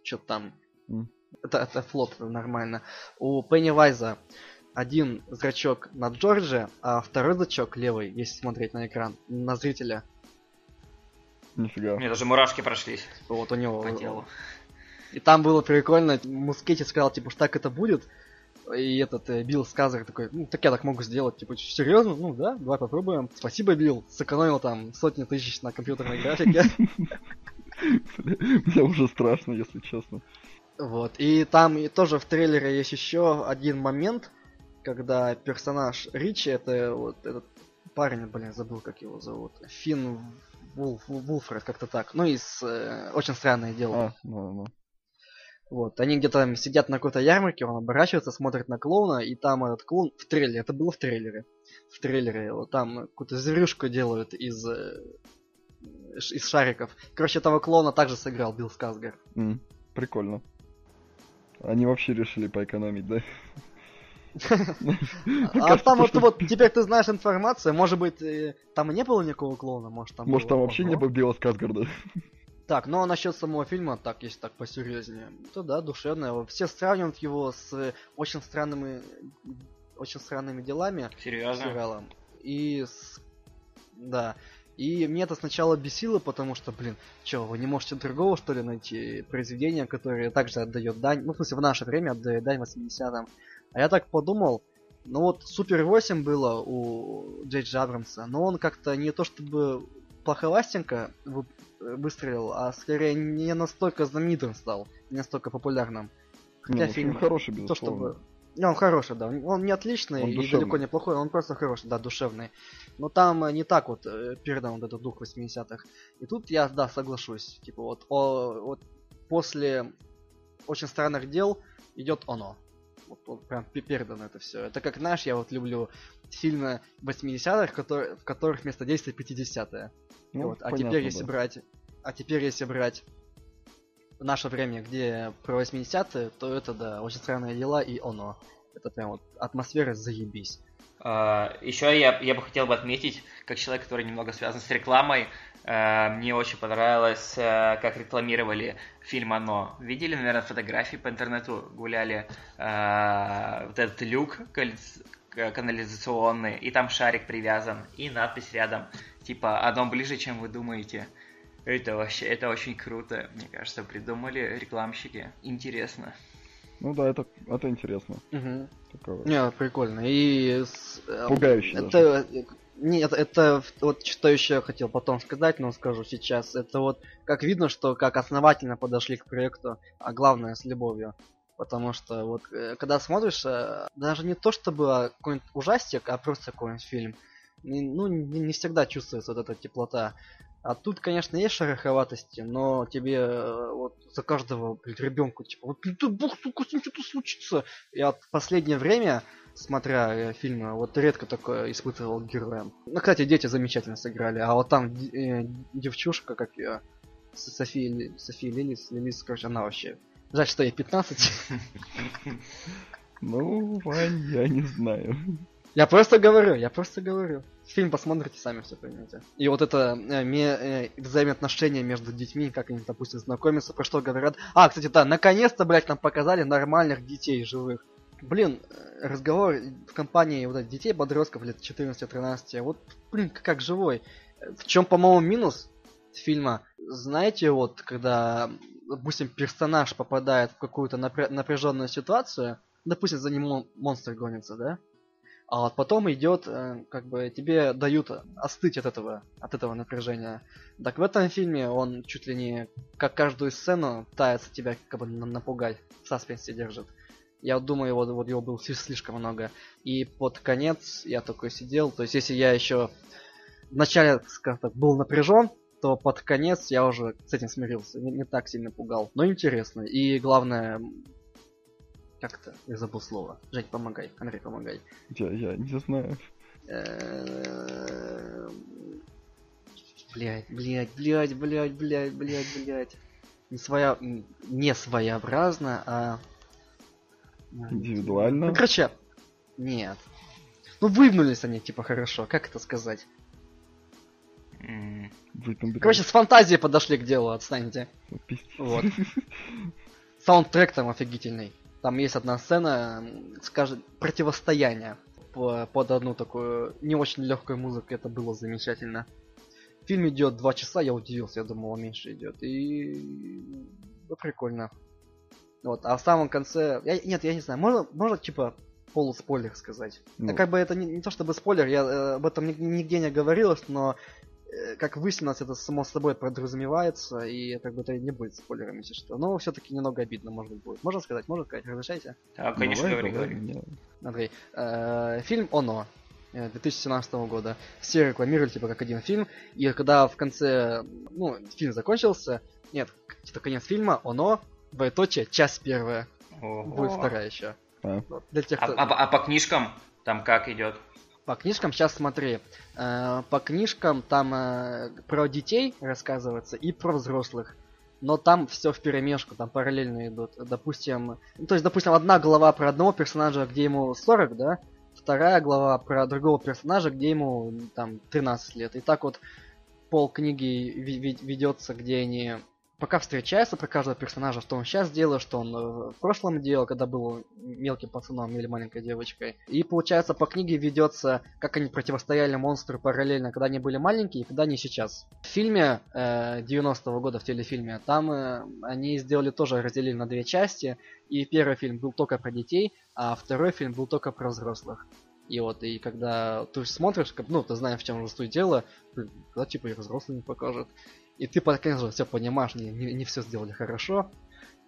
A: что-то там.
B: М.
A: Это, это флот, это нормально. У Пеннивайза один зрачок на Джордже, а второй зрачок левый, если смотреть на экран, на зрителя.
B: Нифига.
C: мне даже мурашки прошлись
A: Вот у него
C: по телу.
A: И там было прикольно, Мускетти сказал, типа, что так это будет. И этот э, Билл Сказер такой, ну, так я так могу сделать, типа, серьезно? Ну да, давай попробуем. Спасибо, Билл, сэкономил там сотни тысяч на компьютерной графике. (laughs)
B: Мне уже страшно, если честно.
A: Вот, и там и тоже в трейлере есть еще один момент, когда персонаж Ричи, это вот этот парень, блин, забыл, как его зовут, Финн Вулф, Вулфред, как-то так, ну, из э, «Очень странное дело».
B: А, ну, ну.
A: Вот, они где-то там сидят на какой-то ярмарке, он оборачивается, смотрит на клоуна, и там этот клоун в трейлере, это было в трейлере, в трейлере, вот там какую-то зверюшку делают из, э, из шариков. Короче, этого клоуна также сыграл Билл Сказгар.
B: М, Прикольно. Они вообще решили поэкономить, да? (laughs)
A: А там вот, вот теперь ты знаешь информацию, может быть, э, там и не было никакого клоуна, может там
B: Может, там вообще не было Билла Сказгарда?
A: Так, ну а насчет самого фильма, так, если так посерьезнее, то да, душевно. Все сравнивают его с очень странными, очень странными делами.
C: Серьезно?
A: сериалом. И с... да. И мне это сначала бесило, потому что, блин, чё, вы не можете другого, что ли, найти произведение, которое также отдает дань, ну, в смысле, в наше время отдает дань 80-м. А я так подумал, ну вот Супер 8 было у Джей Джей Абрамса, но он как-то не то чтобы плоховастенько выстрелил, а скорее не настолько знаменитым стал, не настолько популярным.
B: Не,
A: Хотя
B: ну, фильм
A: фильм
B: хороший,
A: то,
B: безусловно.
A: чтобы... Не, он хороший, да. Он не отличный
B: Он
A: и
B: душевный.
A: далеко не плохой, он просто хороший, да, душевный. Но там э, не так вот э, передан вот этот дух 80-х. И тут я, да, соглашусь. Типа вот, о, вот после очень странных дел идет оно. Вот, вот прям пе- передано это все. Это как, знаешь, я вот люблю фильмы 80-х, которые, в которых вместо действия 50-е.
B: Ну,
A: вот. А теперь, если брать. А теперь, если брать наше время, где про 80-е, то это, да, очень странные дела и оно. Это прям вот атмосфера заебись.
C: Еще А, я, я бы хотел бы отметить, как человек, который немного связан с рекламой, э, мне очень понравилось, э, как рекламировали фильм «Оно». Видели, наверное, фотографии по интернету гуляли, э, вот этот люк канализационный, и там шарик привязан, и надпись рядом, типа «Оно ближе, чем вы думаете». Это вообще, это очень круто, мне кажется, придумали рекламщики. Интересно.
B: Ну да, это, это интересно.
A: Угу. Не, прикольно. И... с- э,
B: Пугающе
A: Это... Нет, это вот что еще я хотел потом сказать, но скажу сейчас. Это вот как видно, что как основательно подошли к проекту, а главное с любовью. Потому что вот э, когда смотришь, э, даже не то чтобы какой-нибудь ужастик, а просто какой-нибудь фильм, ну не, не всегда чувствуется вот эта теплота. А тут, конечно, есть шероховатости, но тебе э, вот за каждого, блин, ребенку, типа, вот, ты бог, сука, с ним что-то случится. Я в последнее время, смотря э, фильмы, вот редко такое испытывал к героям. Ну, кстати, дети замечательно сыграли, а вот там э, девчушка, как ее, София, София Лилис, Лилис, короче, она вообще... Жаль, что ей 15.
B: Ну, Вань, я не знаю.
A: Я просто говорю, я просто говорю. Фильм посмотрите, сами все поймете. И вот это э, ме- э, взаимоотношения между детьми, как они, допустим, знакомятся, про что говорят. А, кстати, да, наконец-то, блядь, нам показали нормальных детей живых. Блин, э, разговор в компании вот этих детей, подростков лет 14-13, вот, блин, как живой. В чем, по-моему, минус фильма? Знаете, вот, когда, допустим, персонаж попадает в какую-то напряженную ситуацию, допустим, за ним мон- монстр гонится, да? А вот потом идет, э, как бы тебе дают остыть от этого, от этого напряжения. Так в этом фильме он чуть ли не как каждую сцену пытается тебя как бы на- напугать, в саспенсе держит. Я думаю, вот, вот его было сли- слишком много. И под конец я такой сидел, то есть если я еще вначале, скажем так, был напряжен, то под конец я уже с этим смирился, не, не так сильно пугал. Но интересно. И главное, как-то, я забыл слово. Жень, помогай, Андрей, помогай.
B: Я, я не знаю.
A: Блять, блять, блять, блять, блять, блять, блять. Не своя... Не своеобразно, а... Ну,
B: Индивидуально.
A: короче, нет. Ну, выгнулись они, типа, хорошо. Как это сказать?
B: Выпендрил.
A: Короче, с фантазией подошли к делу, отстаньте.
B: Пиздец.
A: Вот. (laughs) Саундтрек там офигительный. Там есть одна сцена, скажем, противостояние по- под одну такую не очень легкую музыку. Это было замечательно. Фильм идет два часа, я удивился, я думал, он меньше идет. И ну, прикольно. Вот, а в самом конце. Я, нет, я не знаю, можно, можно типа полуспойлер сказать.
B: Ну,
A: как бы это не, не то чтобы спойлер, я э, об этом ни- нигде не говорилось, но как выяснилось, это само собой подразумевается, и как бы это не будет спойлером, если что. Но все-таки немного обидно, может быть, будет. Можно сказать, можно сказать, разрешайте?
C: Да, конечно,
B: давай,
C: говори, говори.
A: Андрей, э, фильм «Оно» э, 2017 года. Все рекламировали, типа, как один фильм, и когда в конце, ну, фильм закончился, нет, к- типа, конец фильма, «Оно», двоеточие, часть первая,
C: Ого.
A: будет вторая еще.
B: А.
A: Вот, Для тех,
C: А,
A: кто...
C: а по- а по книжкам там как идет?
A: По книжкам сейчас смотри. Э, по книжкам там э, про детей рассказывается и про взрослых. Но там все в перемешку, там параллельно идут. Допустим, ну, то есть, допустим, одна глава про одного персонажа, где ему 40, да? Вторая глава про другого персонажа, где ему там 13 лет. И так вот пол книги ведется, где они пока встречаются про каждого персонажа, что он сейчас делает, что он э, в прошлом делал, когда был мелким пацаном или маленькой девочкой. И получается по книге ведется, как они противостояли монстру параллельно, когда они были маленькие и когда они сейчас. В фильме э, 90-го года, в телефильме, там э, они сделали тоже, разделили на две части. И первый фильм был только про детей, а второй фильм был только про взрослых. И вот, и когда ты смотришь, как, ну, ты знаешь, в чем же суть дела, когда типа и взрослый не покажет. И ты, конечно, все понимаешь, не, не, не все сделали хорошо.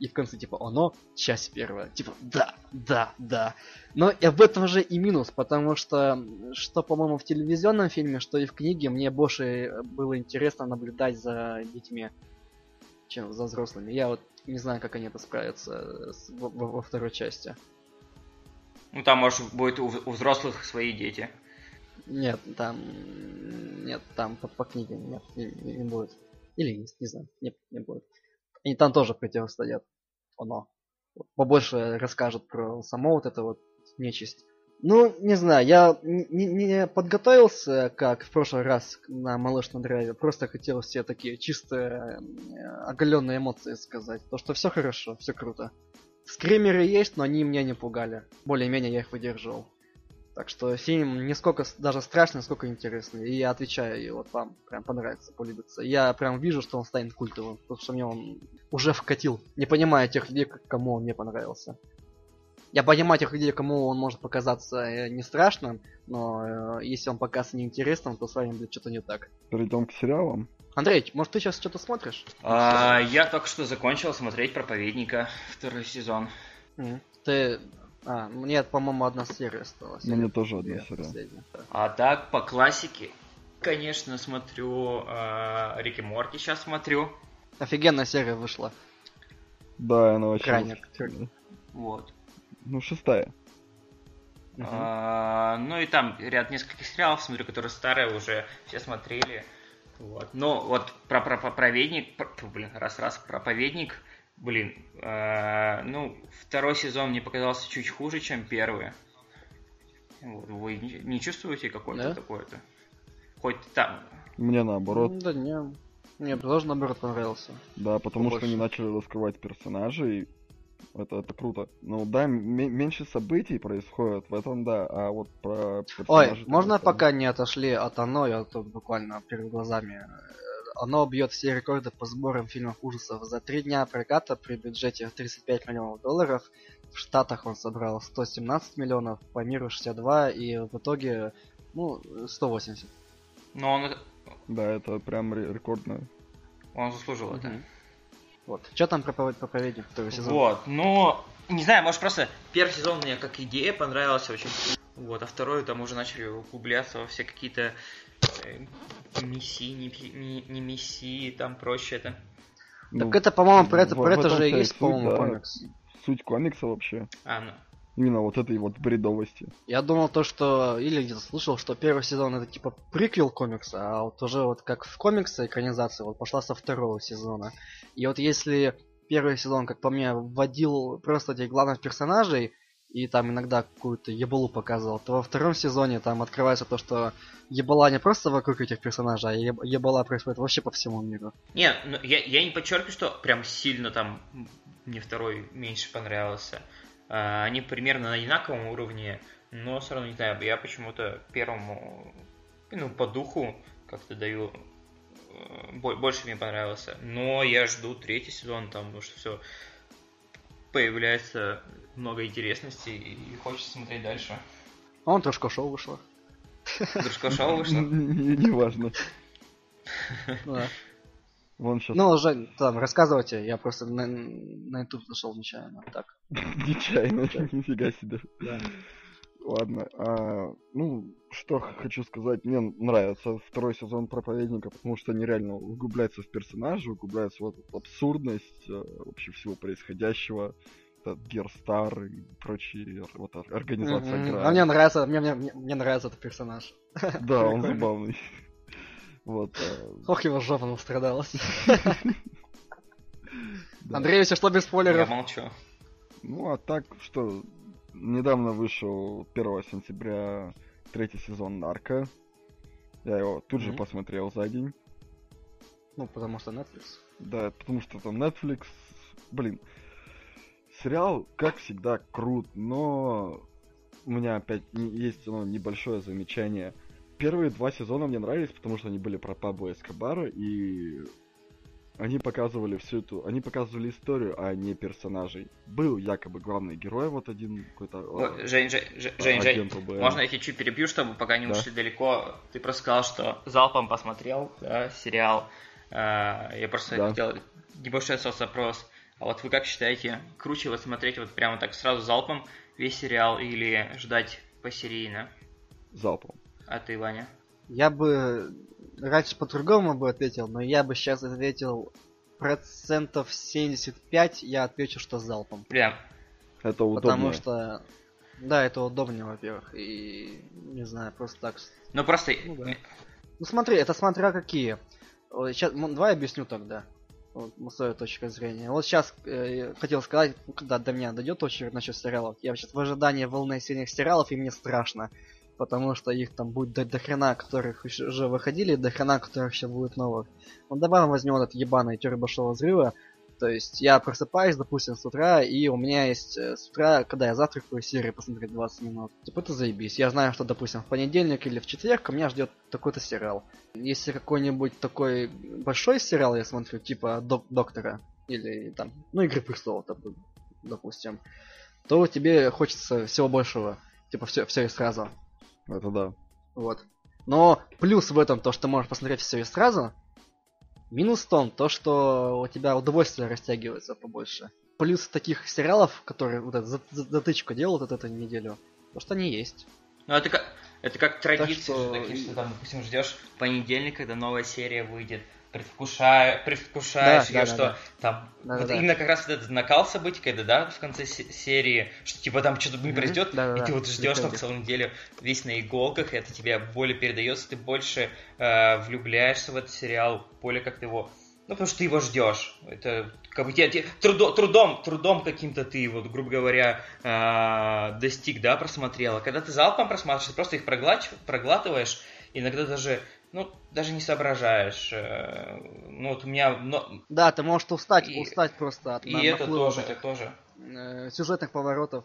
A: И в конце, типа, оно, часть первая. Типа, да, да, да. Но и в этом же и минус, потому что, что, по-моему, в телевизионном фильме, что и в книге, мне больше было интересно наблюдать за детьми, чем за взрослыми. Я вот не знаю, как они это справятся с- во, во- во второй части.
C: Ну там, может, будет у, у взрослых свои дети.
A: Нет, там... Нет, там по, по книге нет, не, не- не будет. Или есть, не знаю, не, не будет. Они там тоже противостоят. Оно. Побольше расскажут про само вот это вот нечисть. Ну, не знаю, я не, не подготовился, как в прошлый раз на малышном драйве. Просто хотел все такие чистые, э, оголенные эмоции сказать. То, что все хорошо, все круто. Скримеры есть, но они меня не пугали. Более-менее я их выдерживал. Так что фильм не сколько даже страшный, сколько интересный. И я отвечаю, и вот вам прям понравится, полюбится. Я прям вижу, что он станет культовым, потому что мне он уже вкатил. Не понимаю тех людей, кому он не понравился. Я понимаю тех людей, кому он может показаться э, не страшным, но э, если он покажется неинтересным, то с вами будет что-то не так.
B: Перейдем к сериалам.
A: Андрей, может ты сейчас что-то смотришь?
C: А, я только что закончил смотреть «Проповедника» второй сезон.
A: Мгм. Ты... А, мне, по-моему, одна серия осталась.
B: Мне
A: Или
B: тоже одна серия.
A: последняя.
C: А так, по классике, конечно, смотрю э, Рик и Морти сейчас смотрю.
A: Офигенная серия вышла.
B: Да, она вообще...
A: Крайне.
C: Вот.
B: Ну, шестая.
A: Мгм.
C: А, ну и там ряд нескольких сериалов смотрю, которые старые уже все смотрели. Вот. Но вот про, про, про проповедник, про- блин, раз-раз, проповедник, блин, а, ну, второй сезон мне показался чуть хуже, чем первый. Вот, Вы не, не чувствуете какое-то
A: Да?
C: такое-то? Хоть там,
B: Мне наоборот.
A: Да не. Мне тоже наоборот понравился.
B: Да, потому что
A: Побольше.
B: они начали раскрывать персонажей. Это, это круто. Ну да, м- меньше событий происходит, в этом да, а вот про
A: Ой,
B: персонажей...
A: можно
B: там-
A: пока не отошли от оно, я тут буквально перед глазами. Оно бьет все рекорды по сборам фильмов ужасов. За три дня проката при бюджете в 35 миллионов долларов в Штатах он собрал 117 миллионов, по миру 62 и в итоге, ну, 180.
C: но он,
B: Да, это прям ре- рекордно.
C: он заслужил это.
A: Вот. Что там про провод- проповедник второй сезон?
C: Вот, но не знаю, может просто первый сезон мне как идея понравился очень. Вот, а второй там уже начали углубляться во все какие-то э, миссии, не, не, не миссии, там прочее это.
B: Ну,
A: Так это, по-моему, про это, про это же и есть, по-моему,
B: да.
A: комикс.
B: Суть комикса вообще.
C: А, ну.
B: Именно вот этой вот бредовости.
A: Я думал то, что... Или где-то слышал, что первый сезон это типа приквел комикса, а вот уже вот как в комиксе экранизация вот пошла со второго сезона. И вот если первый сезон, как по мне, вводил просто этих главных персонажей, и там иногда какую-то ебалу показывал, то во втором сезоне там открывается то, что ебала не просто вокруг этих персонажей, а еб- ебала происходит вообще по всему миру.
C: Не, ну, я, я не подчеркиваю, что прям сильно там мне второй меньше понравился. А, они примерно на одинаковом уровне, но все равно не знаю, я почему-то первому, ну, по духу как-то даю э, бо- больше мне понравился. Но я жду третий сезон, там, потому что все появляется много интересности и хочется смотреть дальше.
A: А он трошка шоу вышло.
C: Дружко шоу вышло?
B: Неважно.
A: Ну (laughs) да.
B: Вон сейчас
A: Ну, Жень, там, рассказывайте, я просто на, на YouTube зашел нечаянно. Так. (laughs)
B: нечаянно, (laughs) нифига себе. Ладно, а, ну, что хочу сказать, мне нравится второй сезон Проповедника, потому что они реально углубляются в персонажа, углубляются в эту абсурдность э, вообще всего происходящего, этот Герстар и прочие вот, ор- организация
A: Мгм.
B: Грань.
A: А мне нравится, мне, мне, мне, нравится этот персонаж. (laughs)
B: Да, он забавный. (laughs) Вот. э,
A: Ох, его жопа настрадалась. (laughs)
B: да.
A: Андрей, если что, без
C: Я
A: спойлеров.
C: молчу.
B: Ну, а так, что, недавно вышел 1 сентября третий сезон Нарко. Я его тут же
A: Мгм.
B: посмотрел за день.
A: Ну, потому что Netflix.
B: Да, потому что там Netflix, блин, сериал, как всегда, крут, но у меня опять есть ну, небольшое замечание. Первые два сезона мне нравились, потому что они были про Пабло Эскобара, и они показывали всю эту... Они показывали историю, а не персонажей. Был якобы главный герой, вот один какой-то...
C: Ой,
B: э,
C: Жень, Жень, Жень, Жень, можно я тебя чуть перебью, чтобы пока не
B: Да.
C: ушли далеко? Ты просто сказал, что залпом посмотрел да, сериал. А, Я просто
B: Да.
C: хотел небольшой соцопрос. А вот вы как считаете, круче вот смотреть вот прямо так сразу залпом весь сериал или ждать посерийно?
B: Залпом.
C: А ты, Ваня?
A: Я бы раньше по-другому бы ответил, но я бы сейчас ответил процентов 75, я отвечу, что залпом.
C: Бля,
B: Это удобно.
A: Потому что... Да, это удобнее, во-первых. И не знаю, просто так.
C: ну просто...
A: Ну да. Ну смотри, это смотря какие. Сейчас, давай объясню тогда. Вот, свою точку зрения. Вот сейчас э, хотел сказать, когда до меня дойдет очередь насчет сериалов. Я сейчас в ожидании волны сильных сериалов, и мне страшно. Потому что их там будет до, до хрена, которых уже выходили, до хрена, которых еще будет новых. Вот добавим возьмем этот ебаный большого взрыва. То есть я просыпаюсь, допустим, с утра, и у меня есть э, с утра, когда я завтракаю, серию посмотреть 20 минут. Типа это заебись. Я знаю, что, допустим, в понедельник или в четверг у меня ждет такой-то сериал. Если какой-нибудь такой большой сериал я смотрю, типа док Доктора, или там, ну, Игры престолов, допустим, то тебе хочется всего большего. Типа все, все и сразу.
B: Это да.
A: Вот. Но плюс в этом то, что можешь посмотреть все и сразу. Минус в том, то, что у тебя удовольствие растягивается побольше. Плюс таких сериалов, которые вот эту затычку делают вот эту неделю, то что они есть.
C: Ну это как, это как традиция, что... что, что там, допустим, ждешь понедельник, когда новая серия выйдет предвкушая, предвкушаешь да, ее, да, что да, там да, вот да, именно да. как раз вот этот накал событий, когда, да, в конце серии, что типа там что-то не произойдет, да, и да, ты вот ждешь там целую неделю весь на иголках, и это тебе более передается, ты больше э, влюбляешься в этот сериал, более как ты его ну, потому что ты его ждешь. Это как бы тебе, тебе трудом, трудом, трудом каким-то ты, вот, грубо говоря, э, достиг, да, просмотрела. Когда ты залпом просматриваешь, ты просто их проглач, проглатываешь, иногда даже ну, даже не соображаешь. Э, ну, вот у меня... Но...
A: Да, ты можешь устать, и... устать просто от
C: И на, это тоже, это тоже.
A: Э, сюжетных поворотов.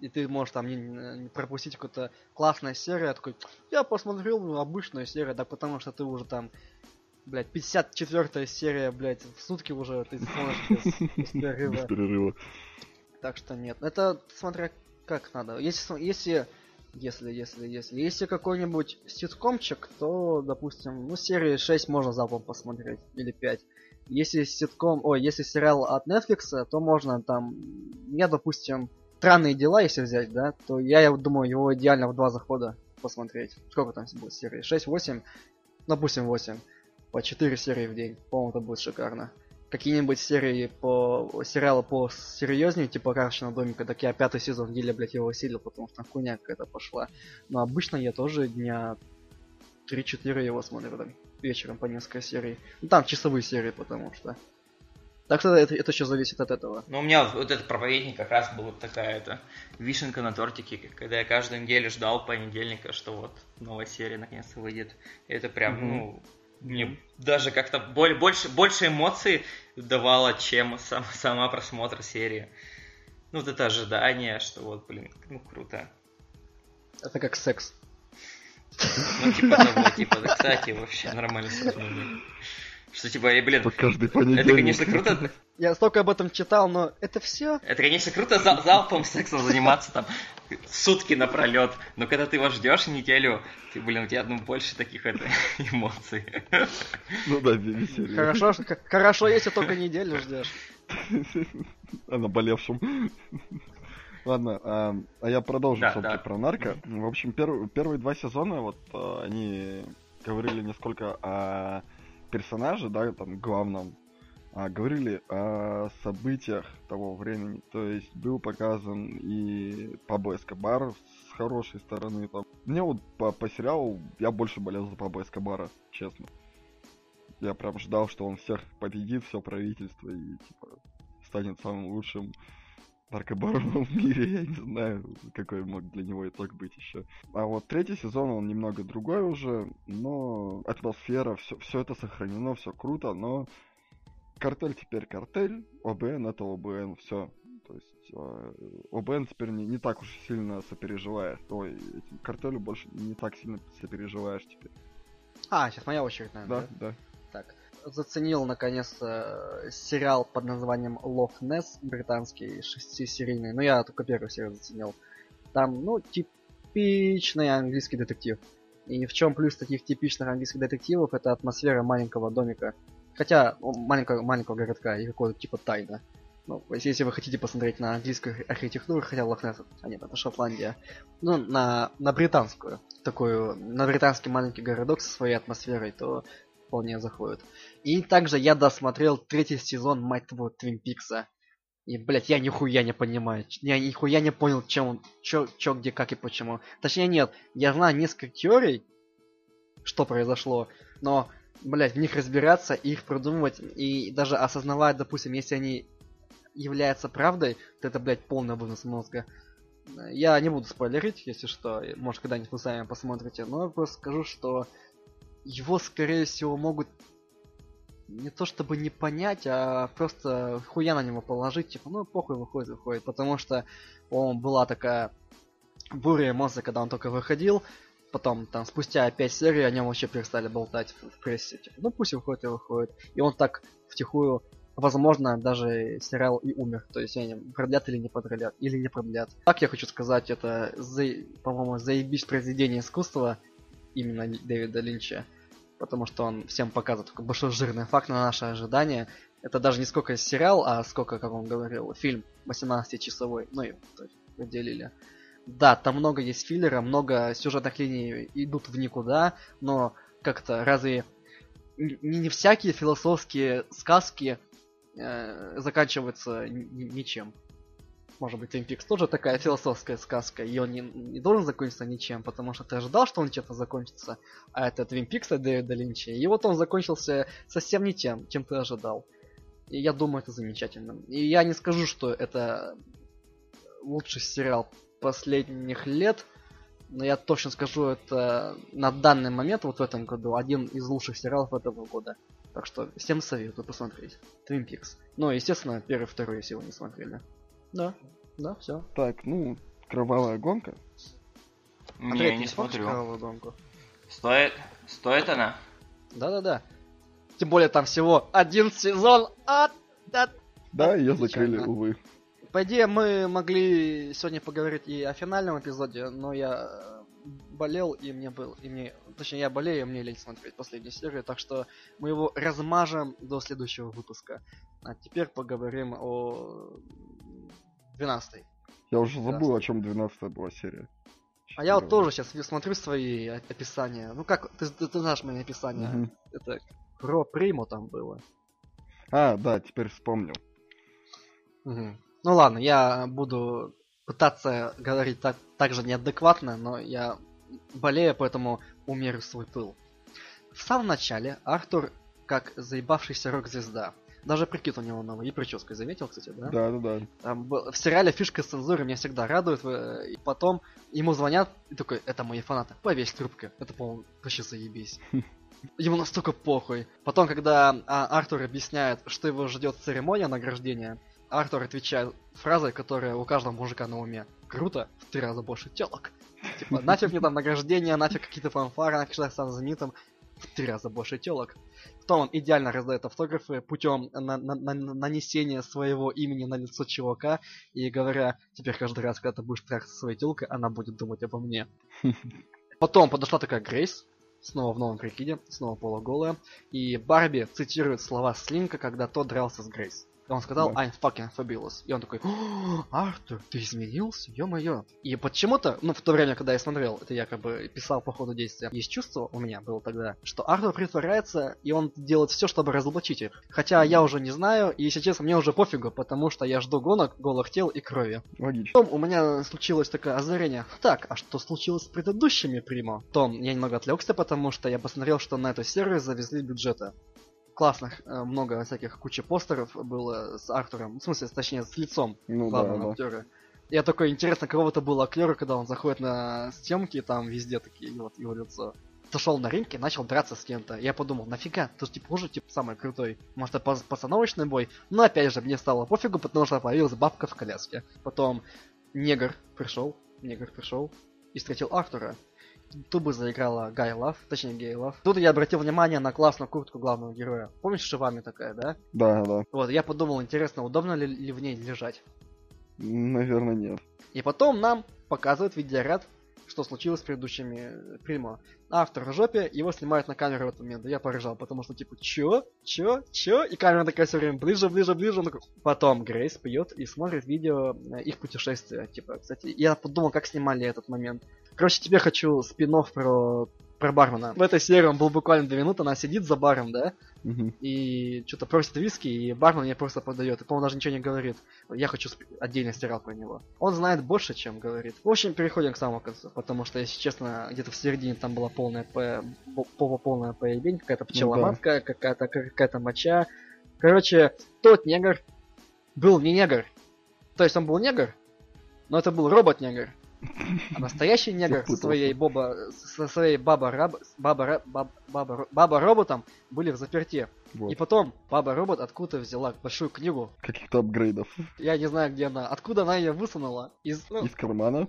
A: И ты можешь там не, не пропустить какую-то классную серию. Я такой, я посмотрел ну, обычную серию, да потому что ты уже там, блядь, 54 серия, блядь, в сутки уже ты смотришь без, без (laughs) перерыва. Без перерыва. Так что нет. Это смотря как надо. Если, если если, если, если. Если какой-нибудь ситкомчик, то, допустим, ну, серии 6 можно залпом посмотреть, или 5. Если ситком, ой, если сериал от Netflix, то можно там, я, допустим, странные дела, если взять, да, то я, я думаю, его идеально в два захода посмотреть. Сколько там будет серий? 6, 8? Допустим, 8. По 4 серии в день. По-моему, это будет шикарно какие-нибудь серии по сериалы по серьезнее, типа Карточного домика, так я пятый сезон еле, блядь, его усилил, потому что хуйня какая-то пошла. Но обычно я тоже дня 3-4 его смотрю там вечером по несколько серий. Ну там часовые серии, потому что. Так что это, это еще зависит от этого.
C: Ну, у меня вот этот проповедник как раз был такая это вишенка на тортике, когда я каждую неделю ждал понедельника, что вот новая серия наконец-то выйдет. Это прям, mm-hmm. ну, мне даже как-то более, больше, больше эмоций давало, чем сам, сама просмотр серии. Ну, вот это ожидание, что вот, блин, ну круто.
A: Это как секс.
C: Ну, типа того, типа, да, кстати, вообще нормально сравнение. Что типа, блин,
B: каждый это,
C: конечно, круто.
A: Я столько об этом читал, но это все.
C: Это, конечно, круто зал залпом сексом заниматься там сутки напролет. Но когда ты его ждешь неделю, ты, блин, у тебя ну, больше таких это, (laughs) эмоций.
B: Ну да, веселье.
A: Хорошо, хорошо, если только неделю ждешь.
B: А (laughs) наболевшим. Ладно, а, а я продолжу да, все-таки да. про нарко. В общем, перв, первые два сезона, вот а, они говорили несколько о персонаже, да, там, главном, а, говорили о событиях того времени. То есть был показан и Пабло Эскобар с хорошей стороны. Там. Мне вот по, по сериалу я больше болел за Пабло Эскобара, честно. Я прям ждал, что он всех победит, все правительство и типа станет самым лучшим наркобароном (laughs) в мире, я не знаю, какой мог для него итог быть еще. А вот третий сезон, он немного другой уже, но атмосфера, все, все это сохранено, все круто, но картель теперь картель, ОБН это ОБН, все. То есть э, ОБН теперь не, не так уж сильно сопереживает. Ой, картелю больше не так сильно сопереживаешь теперь.
A: А, сейчас моя очередь, наверное.
B: Да, да. да.
A: Заценил наконец-то сериал под названием Loch Ness, британский, шестисерийный. Ну, я только первую серию заценил. Там, ну, типичный английский детектив. И в чем плюс таких типичных английских детективов, это атмосфера маленького домика. Хотя, маленького, маленького городка и какого-то типа тайна. Ну, если вы хотите посмотреть на английскую архитектуру, хотя Лохнесс, а нет, это Шотландия, ну, на, на британскую, такую, на британский маленький городок со своей атмосферой, то вполне заходит. И также я досмотрел третий сезон, мать твою, Твин Пикса. И, блядь, я нихуя не понимаю. Я нихуя не понял, чем он, чё, чё, где, как и почему. Точнее, нет, я знаю несколько теорий, что произошло, но, блядь, в них разбираться, их продумывать и даже осознавать, допустим, если они являются правдой, то это, блядь, полный вынос мозга. Я не буду спойлерить, если что, может когда-нибудь вы сами посмотрите, но просто скажу, что его, скорее всего, могут не то чтобы не понять, а просто хуя на него положить, типа, ну похуй выходит, выходит, потому что он была такая буря эмоций, когда он только выходил, потом там спустя пять серий о нем вообще перестали болтать в, в прессе, типа, ну пусть выходит и выходит, и он так втихую возможно, даже сериал и умер. То есть они продлят или не продлят, или не продлят. Так я хочу сказать, это, за, по-моему, заебись произведение искусства именно Дэвида Линча. Потому что он всем показывает такой большой жирный факт на наше ожидание. Это даже не сколько сериал, а сколько, как он говорил, фильм 18-часовой. Ну и поделили. Да, там много есть филлера, много сюжетных линий идут в никуда, но как-то разве не, не всякие философские сказки э, заканчивается ничем. Может быть, Twin Peaks тоже такая философская сказка, и он не, не должен закончиться ничем, потому что ты ожидал, что он чем-то закончится, а это Twin Peaks от Дэвида Линча, и вот он закончился совсем не тем, чем ты ожидал. И я думаю, это замечательно. И я не скажу, что это лучший сериал последних лет, но я точно скажу, это на данный момент, вот в этом году, один из лучших сериалов этого года. Так что всем советую посмотреть. Twin Peaks. Ну, естественно, первый, второй, если вы не смотрели. Да, да, все.
B: Так, ну, кровавая гонка.
C: Не, я не смотрю. Кровавую гонку? Стоит, стоит она?
A: Да-да-да. Тем более там всего один сезон. А,
B: да, да, ее закрыли, увы.
A: По идее, мы могли сегодня поговорить и о финальном эпизоде, но я болел, и мне был, и мне, точнее, я болею, и мне лень смотреть последнюю серию, так что мы его размажем до следующего выпуска. А теперь поговорим о 12
B: Я уже забыл, о чем 12 была серия.
A: А я вот тоже сейчас смотрю свои описания. Ну как, ты, ты, ты знаешь мои описания. Угу. Это про Приму там было.
B: А, да, теперь вспомнил.
A: Угу. Ну ладно, я буду пытаться говорить так, так же неадекватно, но я болею, поэтому умерю свой пыл. В самом начале Артур как заебавшийся рок-звезда. Даже прикид у него новый. И прическа, заметил, кстати, да?
B: Да, да, да.
A: Там, в сериале фишка с цензурой меня всегда радует. И потом ему звонят, и такой, это мои фанаты. Повесь трубка. Это, по-моему, вообще заебись. (laughs) Ему настолько похуй. Потом, когда а, Артур объясняет, что его ждет церемония награждения, Артур отвечает фразой, которая у каждого мужика на уме. Круто, в три раза больше телок. Типа, нафиг мне там награждение, нафиг какие-то фанфары, нафиг что я сам знаменитым. В три раза больше телок. Потом он идеально раздает автографы путем на на на нанесения своего имени на лицо чувака и говоря, теперь каждый раз, когда ты будешь трахаться своей телкой, она будет думать обо мне. (laughs) Потом подошла такая Грейс, снова в новом прикиде, снова полуголая, и Барби цитирует слова Слинка, когда тот дрался с Грейс. Он сказал да. I'm fucking fabulous. И он такой, Артур, ты изменился? Ё-моё. И почему-то, ну, в то время, когда я смотрел, это я как бы писал по ходу действия, есть чувство у меня было тогда, что Артур притворяется, и он делает все, чтобы разоблачить их. Хотя я уже не знаю, и, если честно, мне уже пофигу, потому что я жду гонок, голых тел и крови.
B: Логично.
A: Потом у меня случилось такое озарение. Так, а что случилось с предыдущими Примо? Том, я немного отвлекся, потому что я посмотрел, что на эту серию завезли бюджета классных, э, много всяких, куча постеров было с Артуром, в смысле, точнее, с лицом ну, главного да, актера. Да. Я такой, интересно, какого-то было актера, когда он заходит на съемки, там везде такие, вот его лицо. Зашел на ринг и начал драться с кем-то. Я подумал, нафига, же типа уже типа самый крутой. Может это постановочный бой? Но опять же, мне стало пофигу, потому что появилась бабка в коляске. Потом негр пришел, негр пришел и встретил Артура. Тубы заиграла Гай Лав, точнее Гей Лав. Тут я обратил внимание на классную куртку главного героя. Помнишь, шивами такая, да?
B: Да, да.
A: Вот, я подумал, интересно, удобно ли, ли в ней лежать?
B: Наверное, нет.
A: И потом нам показывают видеоряд, что случилось с предыдущими Примо. Автор в жопе, его снимают на камеру в этот момент. Я поржал, потому что типа, чё? Чё? Чё? И камера такая все время ближе, ближе, ближе. Он такой... Потом Грейс пьет и смотрит видео э, их путешествия. Типа, кстати, я подумал, как снимали этот момент. Короче, тебе хочу спин про про бармена. В этой серии он был буквально 2 минуты, она сидит за баром, да,
B: угу.
A: и что-то просит виски, и бармен мне просто подает, и, по-моему, даже ничего не говорит. Я хочу сп... отдельно сериал про него. Он знает больше, чем говорит. В общем, переходим к самому концу, потому что, если честно, где-то в середине там была полная по... По... полная поебень, какая-то пчеломатка, ну, да. какая-то какая-то моча. Короче, тот негр был не негр. То есть он был негр, но это был робот-негр. А настоящий негр со своей боба, со своей баба раб, баба, Ра- баб- баба, баба роботом были в заперти.
B: Вот.
A: И потом баба робот откуда взяла большую книгу.
B: Каких-то апгрейдов.
A: Я не знаю, где она. Откуда она ее высунула? Из, ну,
B: Из кармана.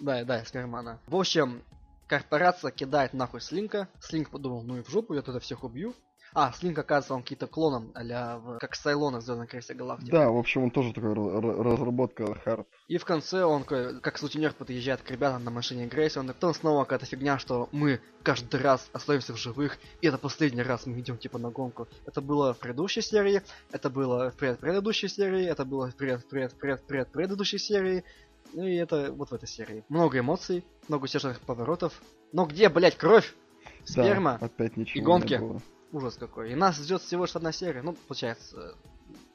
A: Да, да, из кармана. В общем, корпорация кидает нахуй Слинка. Слинк подумал, ну и в жопу, я тогда всех убью. А, Слинк, оказывается, он какие-то клоном, а в... как Сайлона в Звездной кресте Галактики.
B: Да, в общем, он тоже такой ра- ра- разработка хард.
A: И в конце он, как сутенер, подъезжает к ребятам на машине Грейси, он потом снова какая-то фигня, что мы каждый раз остаемся в живых, и это последний раз мы идем типа на гонку. Это было в предыдущей серии, это было в пред предыдущей серии, это было в пред пред пред пред предыдущей серии, ну и это вот в этой серии. Много эмоций, много сюжетных поворотов. Но где, блять, кровь? Сперма?
B: Да, опять ничего
A: гонки.
B: не было.
A: Ужас какой. И нас ждет всего лишь одна серия. Ну, получается,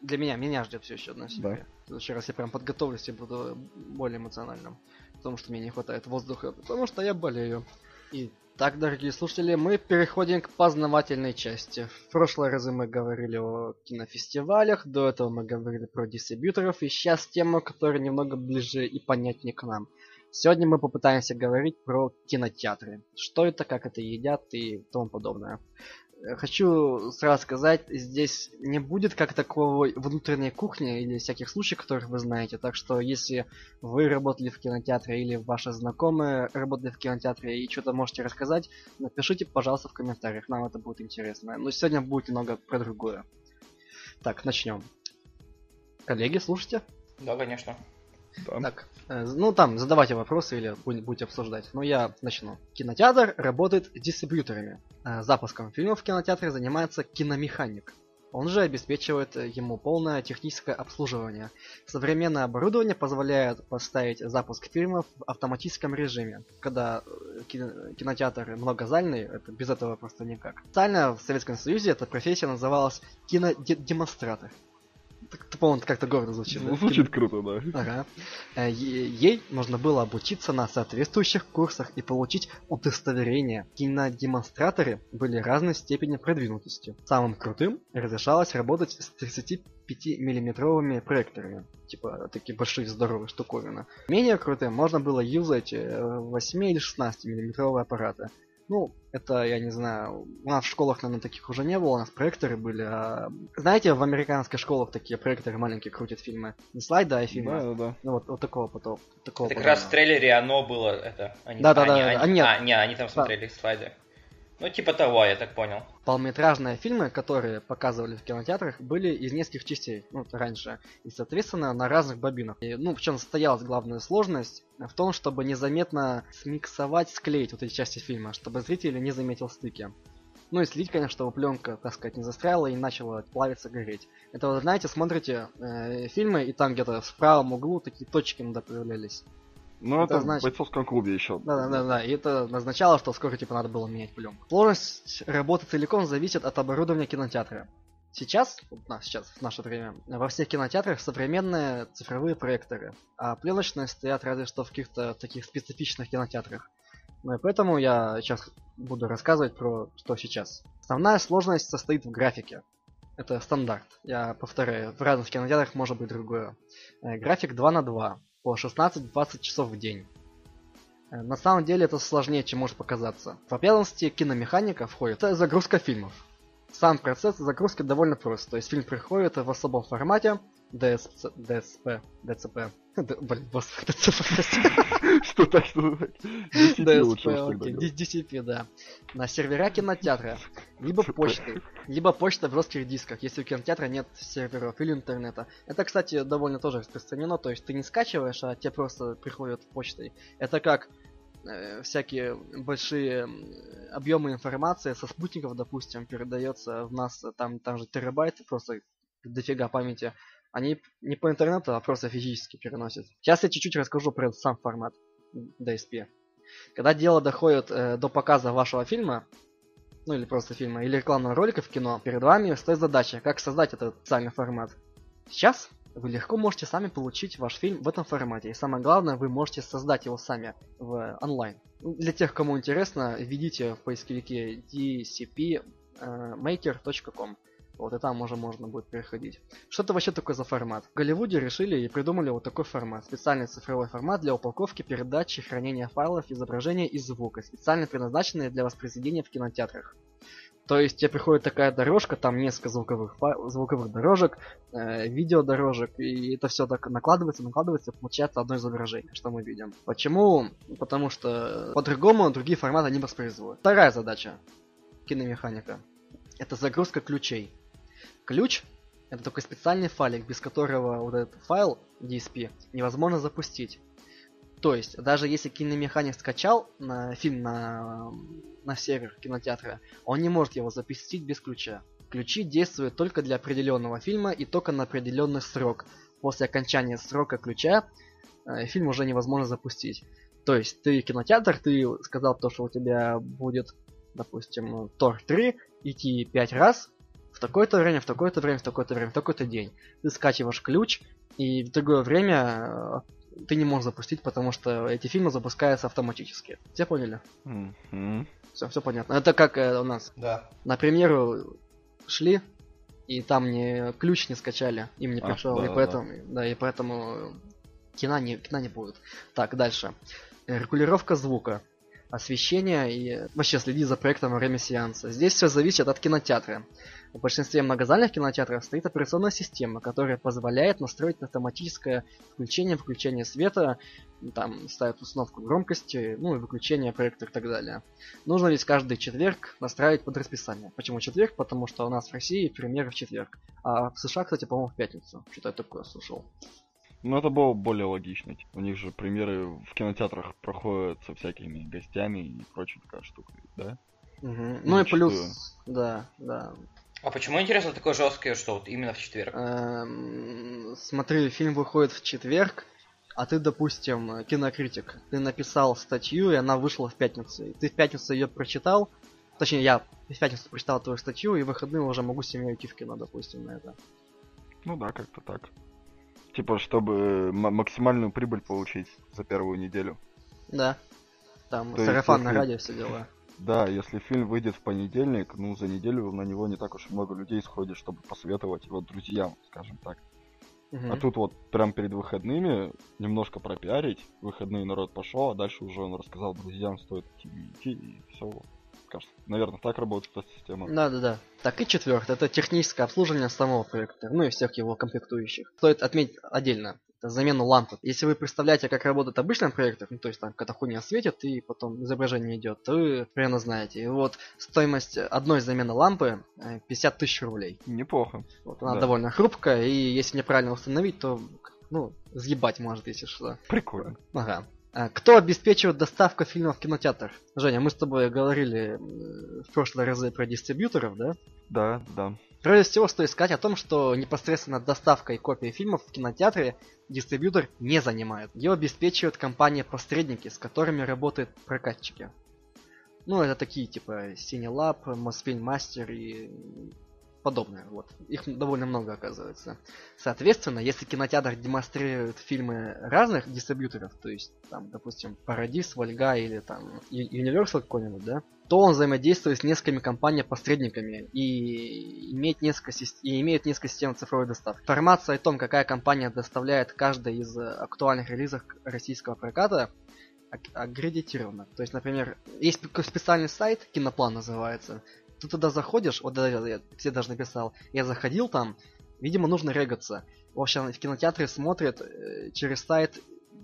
A: для меня, меня ждет все еще одна серия. В следующий раз я прям подготовлюсь и буду более эмоциональным. Потому что мне не хватает воздуха. Потому что я болею. И так, дорогие слушатели, мы переходим к познавательной части. В прошлые разы мы говорили о кинофестивалях, до этого мы говорили про дистрибьюторов, и сейчас тема, которая немного ближе и понятнее к нам. Сегодня мы попытаемся говорить про кинотеатры. Что это, как это едят и тому подобное. Хочу сразу сказать, здесь не будет как таковой внутренней кухни или всяких случаев, которых вы знаете. Так что, если вы работали в кинотеатре или ваши знакомые работали в кинотеатре и что-то можете рассказать, напишите, пожалуйста, в комментариях. Нам это будет интересно. Но сегодня будет немного про другое. Так, начнем. Коллеги, слушайте.
C: Да, конечно.
B: Да.
A: Так, э, ну там, задавайте вопросы или будете обсуждать. Но я начну. Кинотеатр работает с дистрибьюторами. Э, Запуском фильмов в кинотеатре занимается киномеханик. Он же обеспечивает э, ему полное техническое обслуживание. Современное оборудование позволяет поставить запуск фильмов в автоматическом режиме. Когда кино- кинотеатр многозальный, это без этого просто никак. Специально в Советском Союзе эта профессия называлась кинодемонстратор. Так, по-моему, как-то гордо звучит. да?
B: Ну, звучит круто, да.
A: Ага. Э, Ей можно было обучиться на соответствующих курсах и получить удостоверение. Кинодемонстраторы были разной степени продвинутости. Самым крутым разрешалось работать с 35-миллиметровыми проекторами. Типа такие большие здоровые штуковины. Менее крутым можно было юзать э, 8 или 16 миллиметровые аппараты. Ну, это, я не знаю, у нас в школах, наверное, таких уже не было, у нас проекторы были. а- Знаете, в американских школах такие проекторы маленькие крутят фильмы. Не слайда, а фильмы.
B: Да, да, да.
A: Ну вот, вот такого потом. Такого
C: Это как раз в трейлере оно было, это... Они,
A: Да-да-да,
C: они,
A: а
C: они-
A: нет.
C: а, не, они там смотрели слайды. Ну, типа того, я так понял.
A: Полнометражные фильмы, которые показывали в кинотеатрах, были из нескольких частей, ну, раньше. И, соответственно, на разных бобинах. И, ну, в чем состоялась главная сложность? В том, чтобы незаметно смиксовать, склеить вот эти части фильма, чтобы зритель не заметил стыки. Ну и следить, конечно, чтобы пленка, так сказать, не застряла и начала плавиться, гореть. Это вот, знаете, смотрите э, фильмы, и там где-то в правом углу такие точки иногда появлялись.
B: Ну,
A: Это
B: это,
A: значит-
B: в бойцовском клубе еще.
A: Да-да-да, и это назначало, что скоро типа надо было менять пленку. Сложность работы целиком зависит от оборудования кинотеатра. Сейчас, вот на- сейчас, в наше время, во всех кинотеатрах современные цифровые проекторы, а пленочные стоят разве что в каких-то таких специфичных кинотеатрах. Ну и поэтому я сейчас буду рассказывать про что сейчас. Основная сложность состоит в графике. Это стандарт. Я повторяю, в разных кинотеатрах может быть другое. Э, График 2 на 2 по 16-20 часов в день. Э, На самом деле это сложнее, чем может показаться. В обязанности киномеханика входит загрузка фильмов. Сам процесс загрузки довольно прост. То есть фильм приходит в особом формате DSP, DSP, DCP. Д- Блин, DCP, прости. (laughs) (laughs)
B: Что так, что так? Тогда
A: окей. DCP, да. На сервера кинотеатра. Либо почты. Либо почта в жестких дисках, если у кинотеатра нет серверов или интернета. Это, кстати, довольно тоже распространено. То есть ты не скачиваешь, а тебе просто приходят почтой. Это как э, всякие большие объемы информации со спутников, допустим, передается в нас, э, там, там же терабайты, просто дофига памяти. Они не по интернету, а просто физически переносят. Сейчас я чуть-чуть расскажу про сам формат DSP. Когда дело доходит э, до показа вашего фильма, ну или просто фильма, или рекламного ролика в кино, перед вами стоит задача, как создать этот специальный формат. Сейчас вы легко можете сами получить ваш фильм в этом формате. И самое главное, вы можете создать его сами в онлайн. Для тех, кому интересно, введите в поисковике dcpmaker.com. Вот и там уже можно будет переходить. Что это вообще такое за формат? В Голливуде решили и придумали вот такой формат. Специальный цифровой формат для упаковки, передачи, хранения файлов, изображения и звука. Специально предназначенный для воспроизведения в кинотеатрах. То есть тебе приходит такая дорожка, там несколько звуковых, звуковых дорожек, э, видеодорожек, и это все так накладывается, накладывается, получается одно изображение, что мы видим. Почему? Потому что по-другому другие форматы не воспроизводят. Вторая задача киномеханика. Это загрузка ключей. Ключ это такой специальный файлик, без которого вот этот файл DSP невозможно запустить. То есть, даже если киномеханик скачал на фильм на, на сервер кинотеатра, он не может его запустить без ключа. Ключи действуют только для определенного фильма и только на определенный срок. После окончания срока ключа э, фильм уже невозможно запустить. То есть ты кинотеатр, ты сказал то, что у тебя будет, допустим, Тор 3 идти 5 раз, в такое-то время, в такое-то время, в такое-то время, в такой-то день. Ты скачиваешь ключ, и в другое время э, ты не можешь запустить, потому что эти фильмы запускаются автоматически. Все поняли?
B: Mm-hmm.
A: Все, все понятно. Это как э, у нас.
C: Да.
A: На премьеру шли, и там не ключ не скачали, им не пришел, да, и поэтому, да. да, и поэтому кино не, кино не будет. Так, дальше. Регулировка звука освещение и вообще следить за проектом во время сеанса. Здесь все зависит от кинотеатра. В большинстве многозальных кинотеатров стоит операционная система, которая позволяет настроить автоматическое включение выключение света, там ставят установку громкости, ну и выключение проектора и так далее. Нужно ведь каждый четверг настраивать под расписание. Почему четверг? Потому что у нас в России премьера в четверг. А в США, кстати, по-моему, в пятницу. Что-то я такое слышал.
B: Ну, это было более логично. У них же премьеры в кинотеатрах проходят со всякими гостями и прочей такая штука, да?
A: Угу. Ну и плюс, да, да.
C: А почему, интересно, такое жесткое, что вот именно в четверг?
A: Эм, смотри, фильм выходит в четверг, а ты, допустим, кинокритик. Ты написал статью, и она вышла в пятницу. И ты в пятницу ее прочитал, точнее, я в пятницу прочитал твою статью, и в выходные уже могу с семьей идти в кино, допустим, на это.
B: Ну да, как-то так. Типа, чтобы максимальную прибыль получить за первую неделю.
A: Да. Там То сарафан на радио все дела.
B: Да, если фильм выйдет в понедельник, ну, за неделю на него не так уж много людей сходит, чтобы посоветовать его друзьям, скажем так. Угу. А тут вот прям перед выходными немножко пропиарить, выходные народ пошел, а дальше уже он рассказал друзьям, стоит идти, идти, и все кажется. Наверное, так работает эта система.
A: Да, да, да. Так и четвертое, это техническое обслуживание самого проекта, ну и всех его комплектующих. Стоит отметить отдельно, это замена лампы. Если вы представляете, как работает обычный проектор, ну то есть там какая-то хуйня светит и потом изображение идет, то вы примерно знаете. И вот стоимость одной замены лампы 50 э, тысяч рублей.
B: Неплохо.
A: Вот она да. довольно хрупкая, и если неправильно установить, то ну, съебать может, если что.
B: Прикольно.
A: Ага. А, кто обеспечивает доставку фильмов в кинотеатр? Женя, мы с тобой говорили в прошлые разы про дистрибьюторов, да?
B: Да, да.
A: Прежде всего стоит сказать о том, что непосредственно доставкой копий фильмов в кинотеатре дистрибьютор не занимает. Ее обеспечивают компании-посредники, с которыми работают прокатчики. Ну, это такие типа Mosfilm Master и подобное. Вот. Их довольно много оказывается. Соответственно, если кинотеатр демонстрирует фильмы разных дистрибьюторов, то есть, там, допустим, Paradis, Вольга или там Universal какой-нибудь, да, то он взаимодействует с несколькими компаниями-посредниками и имеет несколько, и имеет несколько систем цифровой доставки. Информация о том, какая компания доставляет каждый из актуальных релизов российского проката, агредитирована. То есть, например, есть специальный сайт, Киноплан называется, ты туда заходишь, вот я тебе даже написал, я заходил там, видимо, нужно регаться. В общем, в кинотеатре смотрят э, через сайт,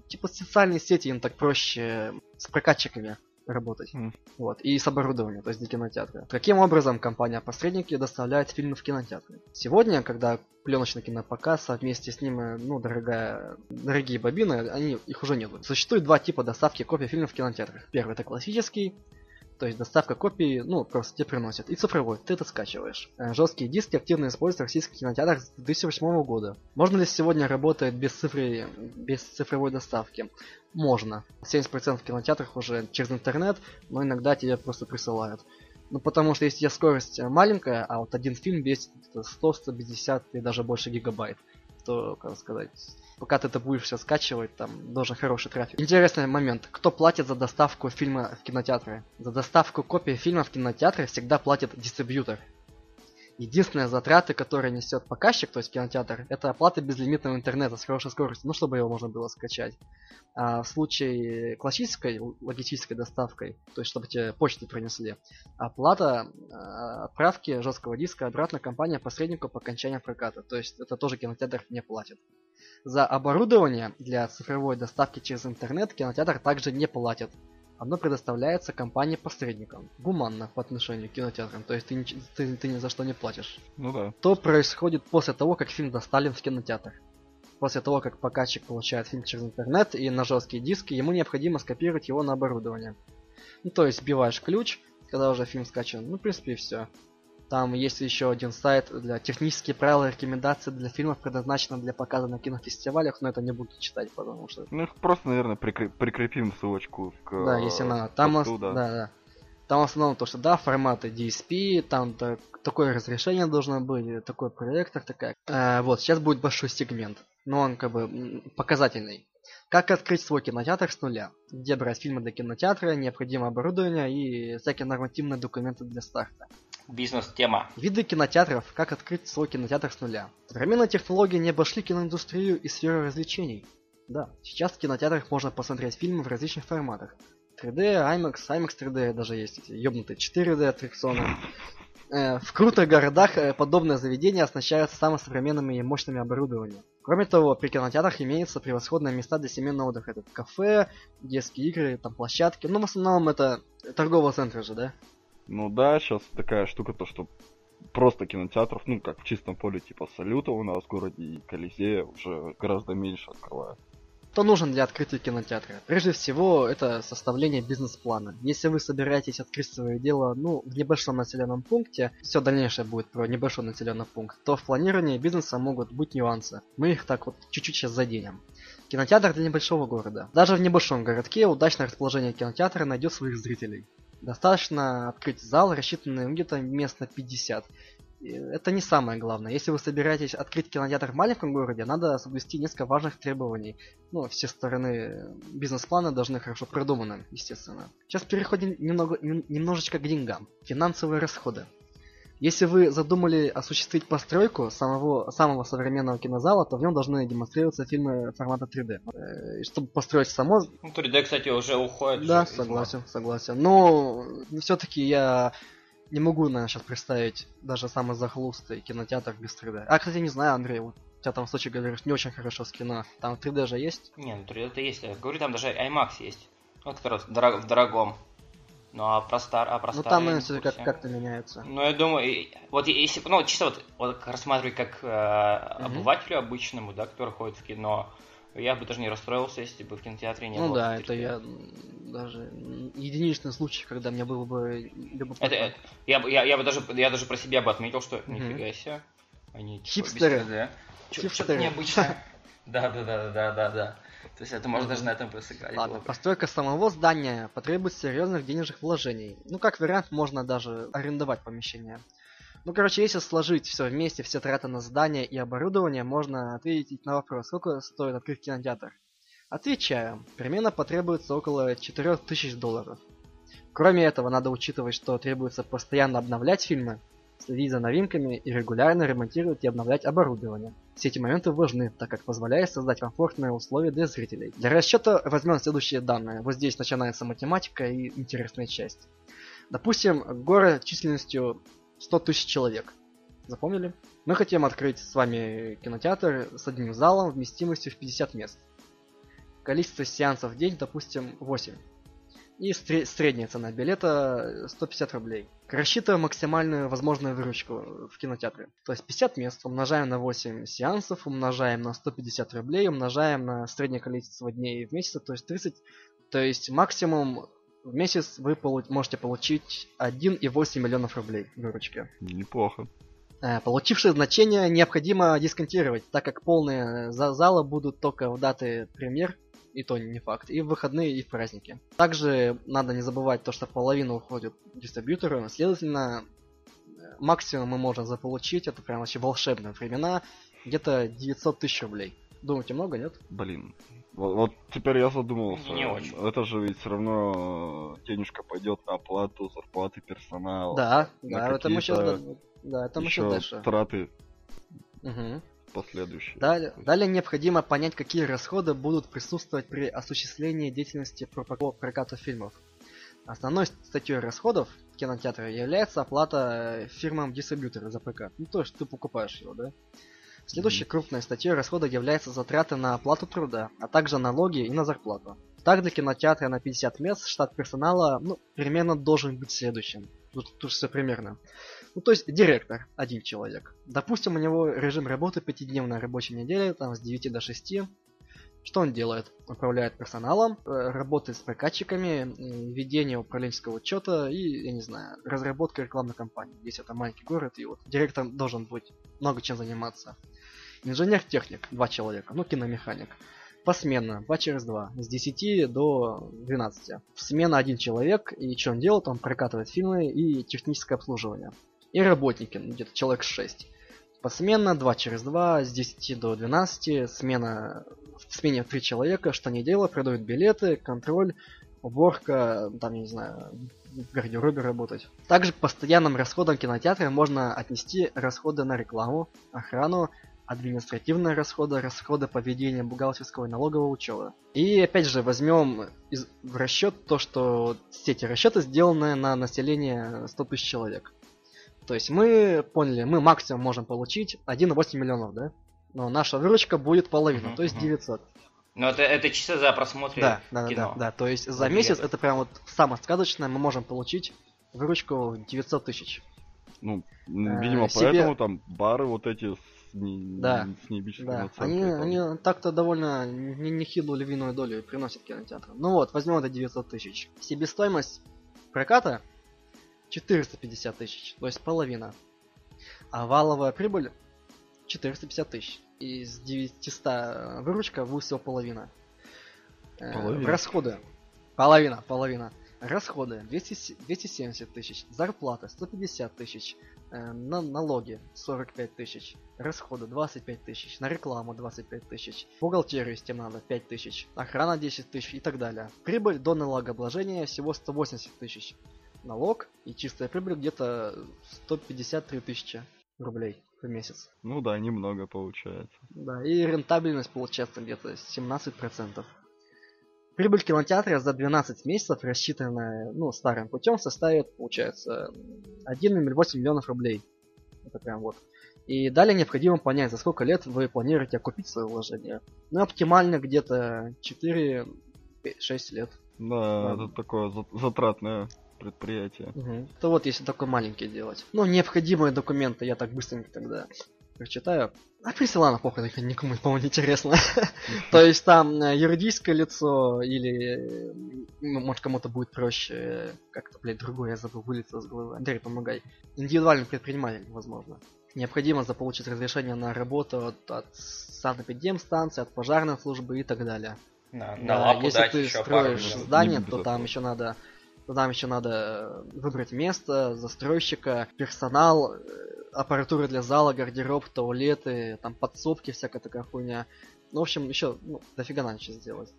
A: типа социальные сети, им так проще с прокатчиками работать. Mm. Вот. И с оборудованием, то есть для кинотеатра. Каким образом компания-посредники доставляет фильмы в кинотеатры? Сегодня, когда пленочный кинопоказ, а вместе с ним, э, ну, дорогая, дорогие бобины, они, их уже нет. Существует два типа доставки копий фильмов в кинотеатрах. Первый это классический, то есть доставка копии, ну, просто тебе приносят. И цифровой, ты это скачиваешь. Э, жесткие диски активно используются в российских кинотеатрах с 2008 года. Можно ли сегодня работать без, цифры, без цифровой доставки? Можно. 70% в кинотеатрах уже через интернет, но иногда тебе просто присылают. Ну, потому что если скорость маленькая, а вот один фильм весит 100, 150 и даже больше гигабайт, то, как сказать, пока ты это будешь все скачивать, там должен хороший трафик. Интересный момент. Кто платит за доставку фильма в кинотеатры? За доставку копии фильма в кинотеатры всегда платит дистрибьютор. Единственные затраты, которые несет показчик, то есть кинотеатр, это оплата безлимитного интернета с хорошей скоростью, ну, чтобы его можно было скачать. А в случае классической логистической доставкой, то есть чтобы тебе почту принесли, оплата э, отправки жесткого диска обратно компания посреднику по окончании проката. То есть это тоже кинотеатр не платит. За оборудование для цифровой доставки через интернет кинотеатр также не платит оно предоставляется компании-посредникам. Гуманно по отношению к кинотеатрам, то есть ты, ты, ты ни за что не платишь.
B: Ну да.
A: То происходит после того, как фильм доставлен в кинотеатр. После того, как показчик получает фильм через интернет и на жесткие диски, ему необходимо скопировать его на оборудование. Ну, то есть вбиваешь ключ, когда уже фильм скачан. Ну, в принципе, и все. Там есть еще один сайт для технические правила и рекомендации для фильмов, предназначенных для показа на кинофестивалях, но это не буду читать, потому что...
B: Ну, их просто, наверное, прикреп... прикрепим ссылочку к...
A: Да, если надо. Там, посту, да. да, да. Там в основном то, что да, форматы DSP, там так, такое разрешение должно быть, такой проектор, такая. Э, вот, сейчас будет большой сегмент, но он как бы показательный. Как открыть свой кинотеатр с нуля? Где брать фильмы для кинотеатра, необходимое оборудование и всякие нормативные документы для старта
C: бизнес-тема.
A: Виды кинотеатров. Как открыть свой кинотеатр с нуля. Современные технологии не обошли киноиндустрию и сферу развлечений. Да, сейчас в кинотеатрах можно посмотреть фильмы в различных форматах. 3D, IMAX, IMAX 3D даже есть ёбнутые 4D аттракционы. Э, в крутых городах э, подобное заведение оснащаются самыми современными и мощными оборудованиями. Кроме того, при кинотеатрах имеются превосходные места для семейного отдыха. Это кафе, детские игры, там площадки. Ну, в основном это торговые центры же, да?
B: Ну да, сейчас такая штука, то что просто кинотеатров, ну как в чистом поле типа Салюта у нас в городе и Колизея уже гораздо меньше открывают.
A: Что нужен для открытия кинотеатра? Прежде всего, это составление бизнес-плана. Если вы собираетесь открыть свое дело, ну, в небольшом населенном пункте, все дальнейшее будет про небольшой населенный пункт, то в планировании бизнеса могут быть нюансы. Мы их так вот чуть-чуть сейчас заденем. Кинотеатр для небольшого города. Даже в небольшом городке удачное расположение кинотеатра найдет своих зрителей. Достаточно открыть зал, рассчитанный где-то мест на 50. Это не самое главное. Если вы собираетесь открыть кинотеатр в маленьком городе, надо соблюсти несколько важных требований. Ну, все стороны бизнес-плана должны хорошо продуманы, естественно. Сейчас переходим немного, немножечко к деньгам. Финансовые расходы. Если вы задумали осуществить постройку самого, самого современного кинозала, то в нем должны демонстрироваться фильмы формата 3D. Э, чтобы построить само...
C: Ну, 3D, кстати, уже уходит.
A: Да, согласен, согласен. Но все-таки я не могу, наверное, сейчас представить даже самый захлустый кинотеатр без 3D. А, кстати, не знаю, Андрей, вот у тебя там в случае говоришь не очень хорошо с кино. Там 3D же есть?
C: Не, ну 3D-то есть. Я говорю, там даже IMAX есть. Ну, который в, дорог, в дорогом. Ну а про стар, а про
A: Ну там, наверное, все как, как-то меняется.
C: Ну я думаю, вот если, ну чисто вот, вот рассматривать как э, mm-hmm. обывателю обычному, да, который ходит в кино, я бы даже не расстроился, если бы в кинотеатре не
A: ну,
C: было.
A: Ну да, это я даже единичный случай, когда мне было бы
C: любопытно. Это, я, я, я бы даже, я даже про себя бы отметил, что mm-hmm. нифига себе.
A: Они типа, Хипстеры.
C: Да. Что-то необычное. (laughs) Да, да, да, да, да, да. То есть это можно даже на этом сыграть.
A: Ладно, было. постройка самого здания потребует серьезных денежных вложений. Ну, как вариант, можно даже арендовать помещение. Ну, короче, если сложить все вместе, все траты на здание и оборудование, можно ответить на вопрос, сколько стоит открыть кинотеатр. Отвечаю, примерно потребуется около 4000 долларов. Кроме этого, надо учитывать, что требуется постоянно обновлять фильмы, следить за новинками и регулярно ремонтировать и обновлять оборудование. Все эти моменты важны, так как позволяют создать комфортные условия для зрителей. Для расчета возьмем следующие данные. Вот здесь начинается математика и интересная часть. Допустим, город численностью 100 тысяч человек. Запомнили? Мы хотим открыть с вами кинотеатр с одним залом вместимостью в 50 мест. Количество сеансов в день, допустим, 8. И средняя цена билета 150 рублей. Рассчитываем максимальную возможную выручку в кинотеатре. То есть 50 мест умножаем на 8 сеансов, умножаем на 150 рублей, умножаем на среднее количество дней в месяц, то есть 30. То есть максимум в месяц вы полу можете получить 1,8 миллионов рублей выручки.
B: Неплохо.
A: Э, получившее значение необходимо дисконтировать, так как полные залы будут только в даты премьер и то не факт, и в выходные, и в праздники. Также надо не забывать то, что половина уходит дистрибьютору, следовательно, максимум мы можем заполучить, это прям вообще волшебные времена, где-то 900 тысяч рублей. Думаете, много, нет?
B: Блин, вот, вот теперь я задумался.
C: Не очень.
B: Это же ведь все равно денежка пойдет на оплату зарплаты персонала.
A: Да, да, это мы сейчас Да, там еще,
B: еще
A: дальше.
B: траты
A: Мгм.
B: последующие.
A: Далее, далее необходимо понять, какие расходы будут присутствовать при осуществлении деятельности по прокату фильмов. Основной статьей расходов кинотеатра является оплата э, фирмам-дистрибьюторам за ПК. Ну, то есть ты покупаешь его, да? Следующей крупной статьей расхода является затраты на оплату труда, а также налоги и на зарплату. Так, для кинотеатра на 50 мест штат персонала, ну, примерно должен быть следующим. Тут, тут все примерно. Ну, то есть, директор, один человек. Допустим, у него режим работы пятидневная рабочая неделя, там, с 9 до 6. Что он делает? Управляет персоналом, э, работает с прокатчиками, ведение управленческого учета и, я не знаю, разработка рекламной кампании. Если это маленький город, и вот директор должен быть много чем заниматься. Инженер-техник, два человека, ну, киномеханик. Посменно, 2 через 2, с 10 до 12. Смена один человек, и что он делает? Он прокатывает фильмы и техническое обслуживание. И работники, ну, где-то человек 6. Посменно, 2 через 2, с 10 до 12, смена, в смене 3 человека, что они делают, продают билеты, контроль, уборка, там, я не знаю, в гардеробе работать. Также к постоянным расходам кинотеатра можно отнести расходы на рекламу, охрану, административные расходы, расходы по ведению бухгалтерского и налогового учета. И опять же возьмем из- в расчет то, что все эти расчеты сделаны на население 100 тысяч человек. То есть мы поняли, мы максимум можем получить 1,8 миллионов, да? Но наша выручка будет половина,
C: Мгм,
A: то есть
C: мгм.
A: 900.
C: Но это, это чисто за просмотр
A: Да, да, да,
C: кино.
A: да, да. То есть за месяц это прям вот самое сказочное, мы можем получить выручку 900 тысяч.
B: Ну,
A: Э,
B: видимо,
A: себе-
B: поэтому там бары вот эти с, не-
A: Да,
B: с неебическими
A: Да, они, они так-то довольно не- нехилую львиную долю приносят кинотеатрам. Ну вот, возьмем это 900 тысяч. Себестоимость проката 450 тысяч, то есть половина. А валовая прибыль 450 тысяч. Из 900 выручка вы всего половина. Э,
B: Половина.
A: Расходы. Половина, половина. Расходы 200, с- 270 тысяч. Зарплата 150 тысяч. Э, на налоги 45 тысяч. Расходы 25 тысяч. На рекламу 25 тысяч. Бухгалтерию если надо 5 тысяч. Охрана 10 тысяч и так далее. Прибыль до налогообложения всего 180 тысяч. Налог и чистая прибыль где-то 153 тысячи рублей в месяц.
B: Ну да, немного получается.
A: Да, и рентабельность получается где-то 17%. Прибыль кинотеатра за 12 месяцев, рассчитанная ну, старым путем, составит, получается, 1,8 миллионов рублей. Это прям вот. И далее необходимо понять, за сколько лет вы планируете окупить свое вложение. Ну, оптимально где-то 4-6 лет.
B: Да, это такое за- затратное предприятие.
A: Мгм. То вот если такой маленький делать. Ну, необходимые документы я так быстренько тогда прочитаю. А присылана похуй, это никому, по-моему, не интересно. (laughs) То есть там э, юридическое лицо или, э, ну, может, кому-то будет проще, э, как-то, блядь, другое, я забыл, вылетело с головы. Андрей, помогай. Индивидуальный предприниматель, возможно. Необходимо заполучить разрешение на работу от, от санэпидемстанции, от пожарной службы и так далее.
C: На, на
A: Да,
C: лапу
A: если
C: дать
A: ты строишь здание, то там еще надо там еще надо э, выбрать место, застройщика, персонал, э, аппаратура для зала, гардероб, туалеты, там подсобки, всякая такая хуйня. Ну, в общем, еще ну, дофига надо еще сделать.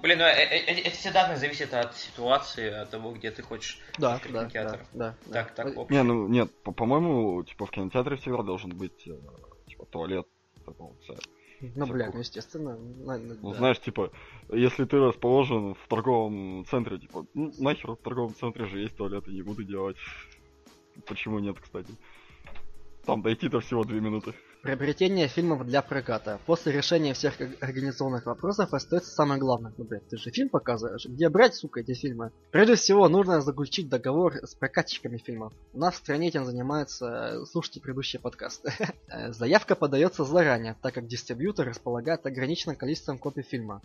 C: Блин, ну э- э- э- это все данные зависят от ситуации, от того, где ты хочешь.
A: Да,
C: Открыть
A: да, да,
C: кинотеатр.
A: да, да.
C: Так, так,
A: Э,
C: оп.
B: Не, ну нет, по- по-моему, типа в кинотеатре всегда должен быть типа туалет такого вся.
A: Ну, блядь, ну, естественно. на- на-
B: Ну,
A: да.
B: знаешь, типа, если ты расположен в торговом центре, типа, ну, нахер в торговом центре же есть туалеты, не буду делать. Почему нет, кстати? Там дойти-то всего две минуты.
A: Приобретение фильмов для проката. После решения всех ор- организационных вопросов остается самое главное. Ну, блядь, ты же фильм показываешь. Где брать, сука, эти фильмы? Прежде всего, нужно заключить договор с прокатчиками фильмов. У нас в стране этим занимаются... э, Слушайте предыдущие подкасты. (laughs) Э, Заявка подается заранее, так как дистрибьютор располагает ограниченным количеством копий фильма.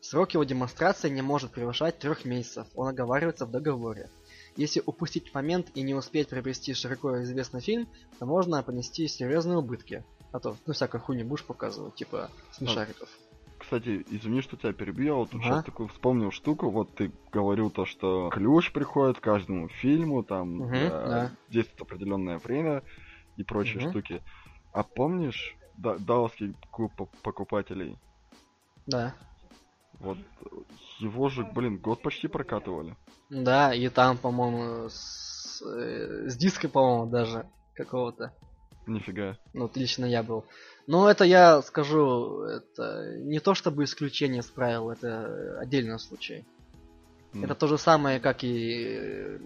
A: Срок его демонстрации не может превышать трех месяцев. Он оговаривается в договоре. Если упустить момент и не успеть приобрести широко известный фильм, то можно понести серьезные убытки. А то, ну, всякую хуйню будешь показывать, типа смешариков.
B: Кстати, извини, что тебя перебью, я вот тут
A: Ага.
B: сейчас такую вспомнил штуку. Вот ты говорил то, что ключ приходит к каждому фильму, там
A: Мгм,
B: для-
A: да.
B: действует определенное время и прочие
A: Мгм.
B: штуки. А помнишь да, Далласский клуб по- покупателей?
A: Да.
B: Вот его же, блин, год почти прокатывали.
A: Да, и там, по-моему, с, э, с диска, по-моему, даже. какого-то.
B: Нифига.
A: Ну, вот лично я был. Но это я скажу, это не то чтобы исключение из правил, это отдельный случай.
B: М.
A: Это то же самое, как и э,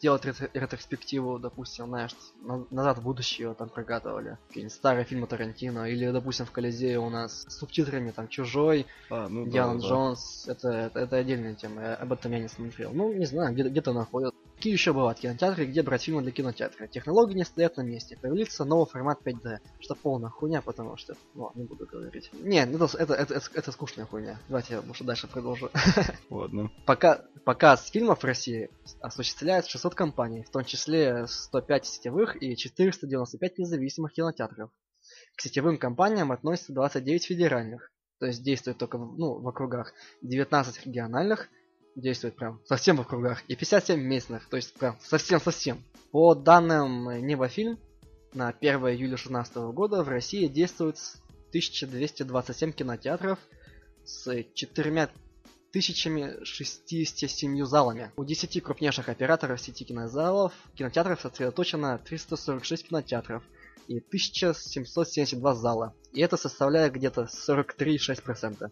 A: делать ретро- ретроспективу, допустим, знаешь, на- назад в будущее там прокатывали. Какие-нибудь старые фильмы Тарантино. Или, допустим, в Колизее у нас с субтитрами там Чужой,
B: А, ну да,
A: Диана
B: да.
A: Джонс. Это, это, это отдельная тема. Я об этом я не смотрел. Ну, не знаю, где- где-то находят. Какие еще бывают кинотеатры, где брать фильмы для кинотеатра? Технологии не стоят на месте. Появился новый формат 5D. Что полная хуйня, потому что... Ну, не буду говорить. Не, это, это, это, это, это скучная хуйня. Давайте я лучше дальше продолжу. (laughs)
B: Ладно.
A: Пока, показ фильмов в России осуществляет 600 компаний, в том числе 105 сетевых и 495 независимых кинотеатров. К сетевым компаниям относятся 29 федеральных, то есть действуют только в, ну, в округах, 19 региональных, действуют прям совсем в округах, и 57 местных, то есть прям совсем-совсем. По данным Невофильм, на 1 июля 2016 года в России действует 1227 кинотеатров с 4 1067 залами. У 10 крупнейших операторов сети кинозалов кинотеатров сосредоточено 346 кинотеатров и 1772 зала. И это составляет где-то 43,6%.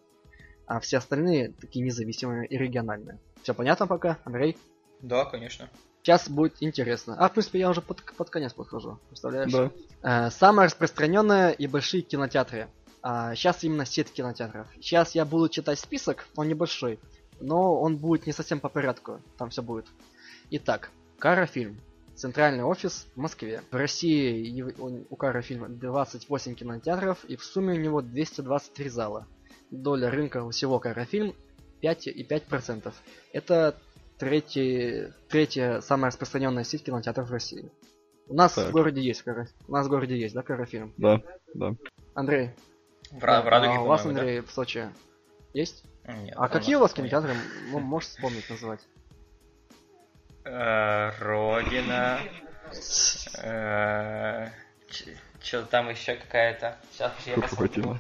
A: А все остальные такие независимые и региональные. Все понятно пока, Андрей?
C: Да, конечно.
A: Сейчас будет интересно. А, в принципе, я уже под, под конец подхожу. Представляешь?
B: Да.
A: Э, самые распространенные и большие кинотеатры. сейчас именно сеть кинотеатров. Сейчас я буду читать список, он небольшой, но он будет не совсем по порядку. Там все будет. Итак, Кара-фильм. Центральный офис в Москве. В России у Кара-фильма 28 кинотеатров и в сумме у него 223 зала. Доля рынка у всего Кара-фильм 5,5%. Это третий, третья самая распространенная сеть кинотеатров в России. У нас
B: Так.
A: в городе есть Кара... У нас в городе есть, да, Карафильм?
B: Да, да.
A: Андрей.
C: В, Ра- в Радуге,
A: а у вас,
C: по-моему, да?
A: Андрей, в Сочи есть?
C: Нет,
A: а какие у вас кинотеатры? Можешь вспомнить, назвать?
C: Э, Родина. Что там еще какая-то. Сейчас я посмотрю.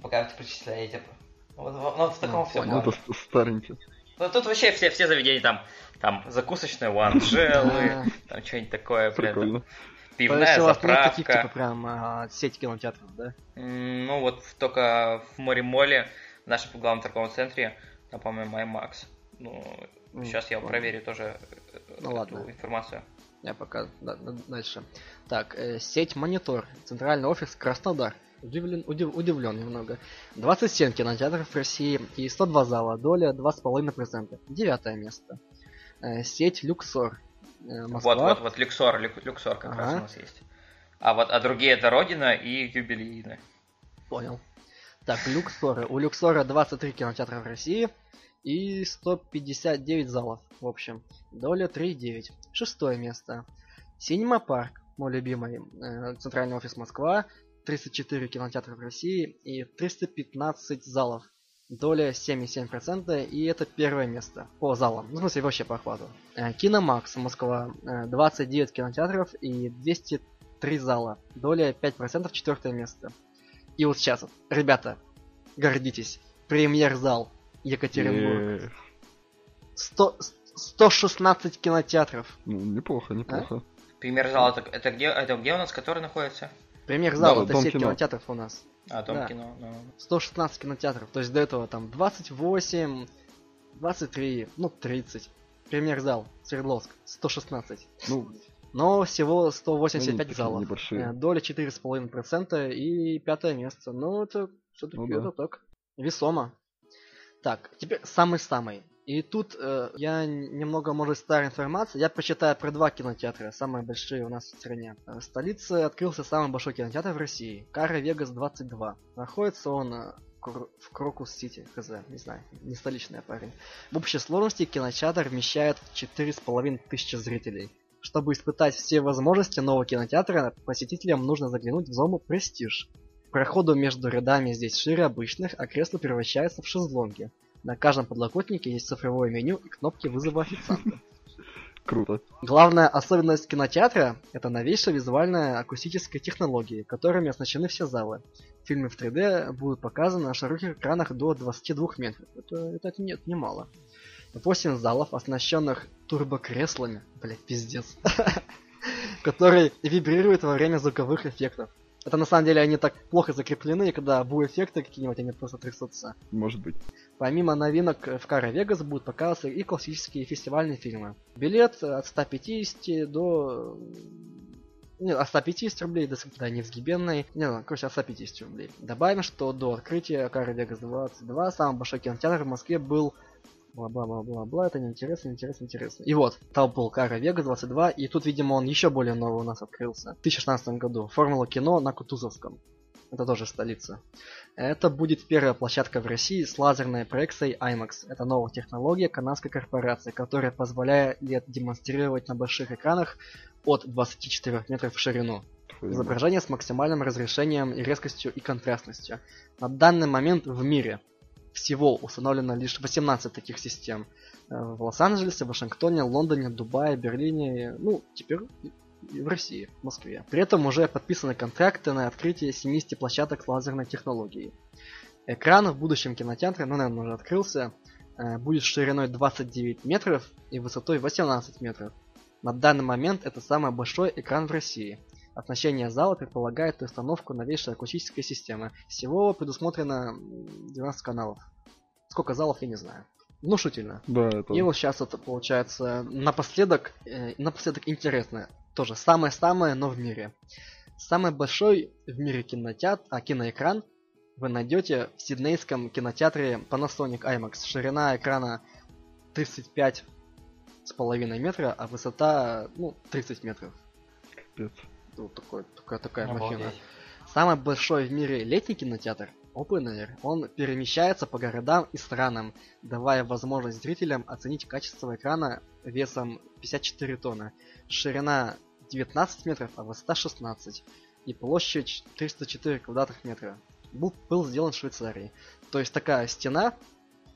B: Хватило?
C: Пока вы перечисляете. Вот, вот, вот в таком
A: Ну,
C: все.
B: Ну, это старенький.
C: Ну тут вообще все, все заведения там, там закусочная у Анжелы, (laughs)
A: А,
C: там что-нибудь такое,
B: Прикольно.
C: Пивная
A: нет таких,
C: заправка.
A: типа, прям а, сеть кинотеатров, да?
C: Ну вот только в море моле в нашем главном торговом центре, там, по-моему, IMAX. Ну, сейчас я
A: понял.
C: проверю тоже э,
A: Ну
C: эту
A: ладно.
C: информацию.
A: Я пока да- да- дальше. Так, э, сеть Монитор. Центральный офис Краснодар. Удивлен, удив- удивлен немного. 27 кинотеатров в России и 102 зала. Доля 2,5%. Девятое место. Э, сеть Люксор. Э, Москва.
C: Вот, вот, вот, Люксор, Люк- Люксор как раз
A: Ага.
C: у нас есть. А вот, а другие это Родина и Юбилейная.
A: Понял. Так, Люксоры. У Люксора 23 кинотеатра в России и 159 залов, в общем. Доля 3,9. Шестое место. Синема Парк, мой любимый. э, Центральный офис Москва. 34 кинотеатра в России и 315 залов. Доля 7,7% и это первое место по залам. Ну, в смысле, вообще по охвату. Э, Киномакс Москва. э, 29 кинотеатров и 203 зала. Доля 5%, четвертое место. И вот сейчас, вот, ребята, гордитесь. Премьер-зал Екатеринбург.
B: Э,
A: 100, 116 кинотеатров.
B: Ну, неплохо,
A: А?
B: неплохо.
C: Пример зала, это, это где, это где у нас, который находится?
A: Премьер-зал
B: Да,
A: это сеть
B: кино.
A: кинотеатров у нас.
C: А, Дом
A: Да.
C: кино. ну.
A: 116 кинотеатров. То есть до этого там 28, 23, ну 30. Премьер-зал Свердловск 116.
B: Ну,
A: Но всего
B: они
A: 185
B: такие
A: залов.
B: небольшие.
A: Э, Доля 4,5% и пятое место. Ну, это все-таки
B: Ну да.
A: это так. Весомо. Так, теперь самый-самый. И тут э, я немного, может, старой информации. Я прочитаю про два кинотеатра, самые большие у нас в стране. Э, В столице открылся самый большой кинотеатр в России. Кара Вегас 22. Находится он э, в Крокус Сити, хз, не знаю, не столичный парень. В общей сложности кинотеатр вмещает 4,5 тысячи зрителей. Чтобы испытать все возможности нового кинотеатра, посетителям нужно заглянуть в зону «Престиж». Проходу между рядами здесь шире обычных, а кресла превращаются в шезлонги. На каждом подлокотнике есть цифровое меню и кнопки вызова официанта.
B: круто.
A: Главная особенность кинотеатра – это новейшая визуальная акустическая технологии, которыми оснащены все залы. Фильмы в 3D будут показаны на широких экранах до 22 метров. Это, это нет, немало. 8 залов, оснащенных турбокреслами. Блять, пиздец. (laughs) который вибрирует во время звуковых эффектов. Это на самом деле они так плохо закреплены, когда бу-эффекты какие-нибудь, они просто трясутся.
B: Может быть.
A: Помимо новинок в Кара Вегас будут показываться и классические фестивальные фильмы. Билет от 150 до... Не, от 150 рублей до, до невзгибенной. Не, ну, короче, от 150 рублей. Добавим, что до открытия Кара Вегас 22 самый большой кинотеатр в Москве был бла-бла-бла-бла-бла, это неинтересно, интересно, интересно. И вот, там был Кара Вега 22, и тут, видимо, он еще более новый у нас открылся. В 2016 году. Формула кино на Кутузовском. Это тоже столица. Это будет первая площадка в России с лазерной проекцией IMAX. Это новая технология канадской корпорации, которая позволяет демонстрировать на больших экранах от 24 метров в ширину. Изображение с максимальным разрешением резкостью и контрастностью. На данный момент в мире всего установлено лишь 18 таких систем. Э, в Лос-Анджелесе, Вашингтоне, Лондоне, Дубае, Берлине, ну, теперь в России, в Москве. При этом уже подписаны контракты на открытие 70 площадок с лазерной технологией. Экран в будущем кинотеатре, ну, наверное, уже открылся, э, будет шириной 29 метров и высотой 18 метров. На данный момент это самый большой экран в России. Оснащение зала предполагает установку новейшей акустической системы. Всего предусмотрено 12 каналов. Сколько залов, я не знаю. Внушительно.
B: Да, это...
A: И вот сейчас это получается напоследок, э, напоследок интересно. Тоже самое-самое, но в мире. Самый большой в мире кинотеатр, а киноэкран вы найдете в сиднейском кинотеатре Panasonic IMAX. Ширина экрана 35 с половиной метра, а высота, ну, 30 метров.
B: Капец
A: вот такой, такая, такая махина. Самый большой в мире летний кинотеатр, Open Air, он перемещается по городам и странам, давая возможность зрителям оценить качество экрана весом 54 тонны. Ширина 19 метров, а высота 16. И площадь 304 квадратных метра. Был, был сделан в Швейцарии. То есть такая стена,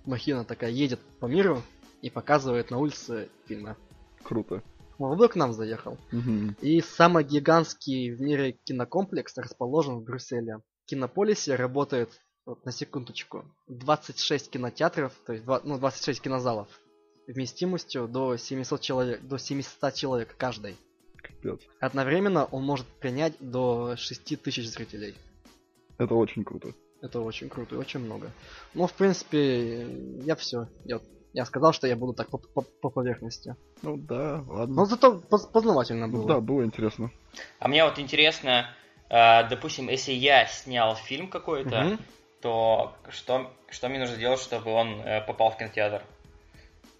A: махина такая едет по миру и показывает на улице фильмы.
B: Круто.
A: Молодой к нам заехал.
B: Угу.
A: И самый гигантский в мире кинокомплекс расположен в Брюсселе. В Кинополисе работает, вот на секундочку, 26 кинотеатров, то есть ну, 26 кинозалов вместимостью до 700 человек, до 700 человек каждый.
B: Капец.
A: Одновременно он может принять до 6000 зрителей.
B: Это очень круто.
A: Это очень круто и очень много. Ну, в принципе, я все. Я я сказал, что я буду так по, по, по поверхности.
B: Ну да, ладно.
A: Но зато познавательно было.
B: Да, было интересно.
C: А мне вот интересно, э, допустим, если я снял фильм какой-то, угу. то что, что мне нужно делать, чтобы он э, попал в кинотеатр?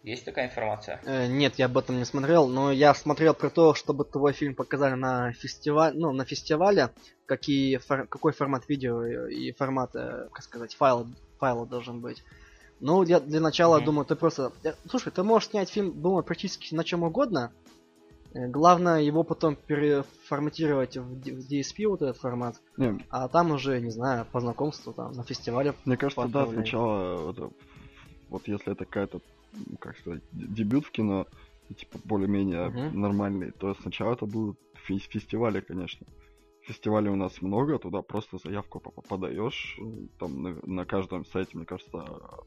C: Есть такая информация?
A: Э, нет, я об этом не смотрел, но я смотрел про то, чтобы твой фильм показали на фестивале, ну, на фестивале, какие, фор, какой формат видео и формат, э, как сказать, файла, файла должен быть. Ну, я для начала mm-hmm. думаю, ты просто... Слушай, ты можешь снять фильм, думаю, практически на чем угодно. Э, главное его потом переформатировать в DSP, вот этот формат.
B: Не.
A: А там уже, не знаю, по знакомству, там, на фестивале.
B: Мне кажется, да, сначала, это, вот если это какая-то, как сказать, дебют в кино, типа более-менее uh-huh. нормальный, то сначала это будут фестивали, конечно. Фестивалей у нас много, туда просто заявку подаешь. Там на, на каждом сайте, мне кажется,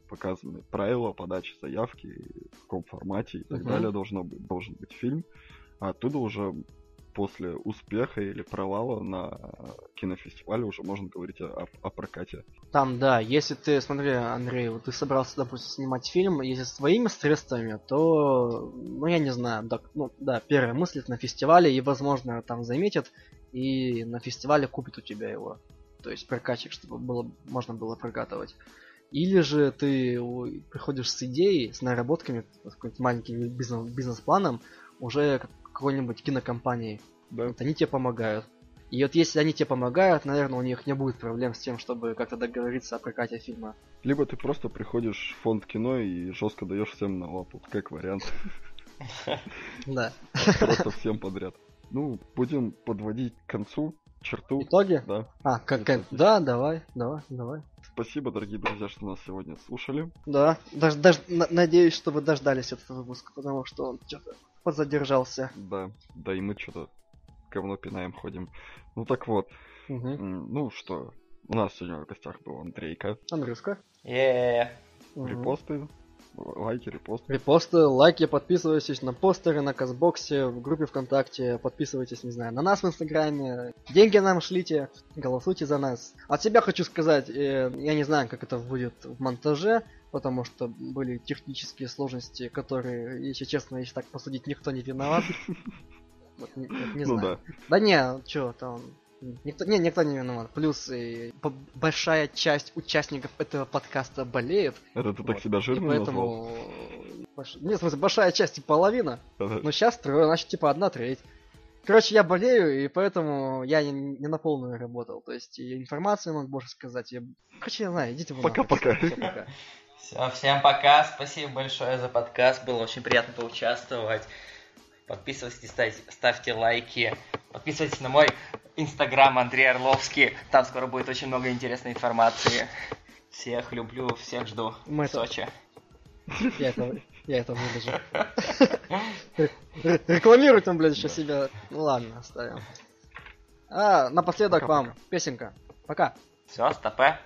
B: показаны правила подачи заявки, в каком формате и так uh-huh. далее должно быть, должен быть фильм. А оттуда уже после успеха или провала на кинофестивале уже можно говорить о, о прокате.
A: Там, да, если ты, смотри, Андрей, вот ты собрался, допустим, снимать фильм, если своими средствами, то, ну, я не знаю, да, ну, да, первая мысль на фестивале, и, возможно, там заметят, и на фестивале купит у тебя его. То есть прокачик, чтобы было, можно было прокатывать. Или же ты приходишь с идеей, с наработками, с каким-нибудь маленьким бизнес, бизнес-планом, уже какой-нибудь кинокомпании.
B: Да.
A: Вот они тебе помогают. И вот если они тебе помогают, наверное, у них не будет проблем с тем, чтобы как-то договориться о прокате фильма.
B: Либо ты просто приходишь в фонд кино и жестко даешь всем на лапу, как вариант.
A: Да.
B: Просто всем подряд. Ну, будем подводить к концу черту.
A: Итоги?
B: Да.
A: А, как, как... Да, давай, давай, давай.
B: Спасибо, дорогие друзья, что нас сегодня слушали.
A: Да, даже, даже надеюсь, что вы дождались этого выпуска, потому что он что-то подзадержался.
B: Да, да и мы что-то говно пинаем ходим. Ну так вот,
A: угу.
B: ну что, у нас сегодня в гостях был Андрейка.
A: Андрюшка.
C: Yeah.
B: Репосты. Лайки, репосты.
A: Репосты, лайки, подписывайтесь на постеры, на Казбоксе, в группе ВКонтакте, подписывайтесь, не знаю, на нас в Инстаграме, деньги нам шлите, голосуйте за нас. От себя хочу сказать, э, я не знаю, как это будет в монтаже, потому что были технические сложности, которые, если честно, если так посудить, никто не виноват. (laughs) Вот, не, не
B: Ну
A: знаю.
B: да.
A: Да не, чё там. Никто, не, никто не виноват. Плюс и большая часть участников этого подкаста болеет.
B: Это ты так
A: Вот.
B: себя
A: И
B: жирным назвал?
A: поэтому... больш- Нет, в смысле, большая часть и половина.
B: Да-да.
A: Но сейчас трое, значит, типа одна треть. Короче, я болею, и поэтому я не, не на полную работал. То есть информацию мог больше сказать. Я... Короче, я знаю, идите нахуй.
B: Пока-пока.
A: Пока.
C: Все, всем пока. Спасибо большое за подкаст. Было очень приятно поучаствовать. Подписывайтесь, ставьте, ставьте лайки. Подписывайтесь на мой инстаграм Андрей Орловский. Там скоро будет очень много интересной информации. Всех люблю, всех жду
A: Мы
C: в Сочи.
A: Я это, я это выложу. (laughs) Рекламирует он, блядь, еще себя. Ну ладно, оставим. А, напоследок вам песенка. Пока.
C: Все, стопе.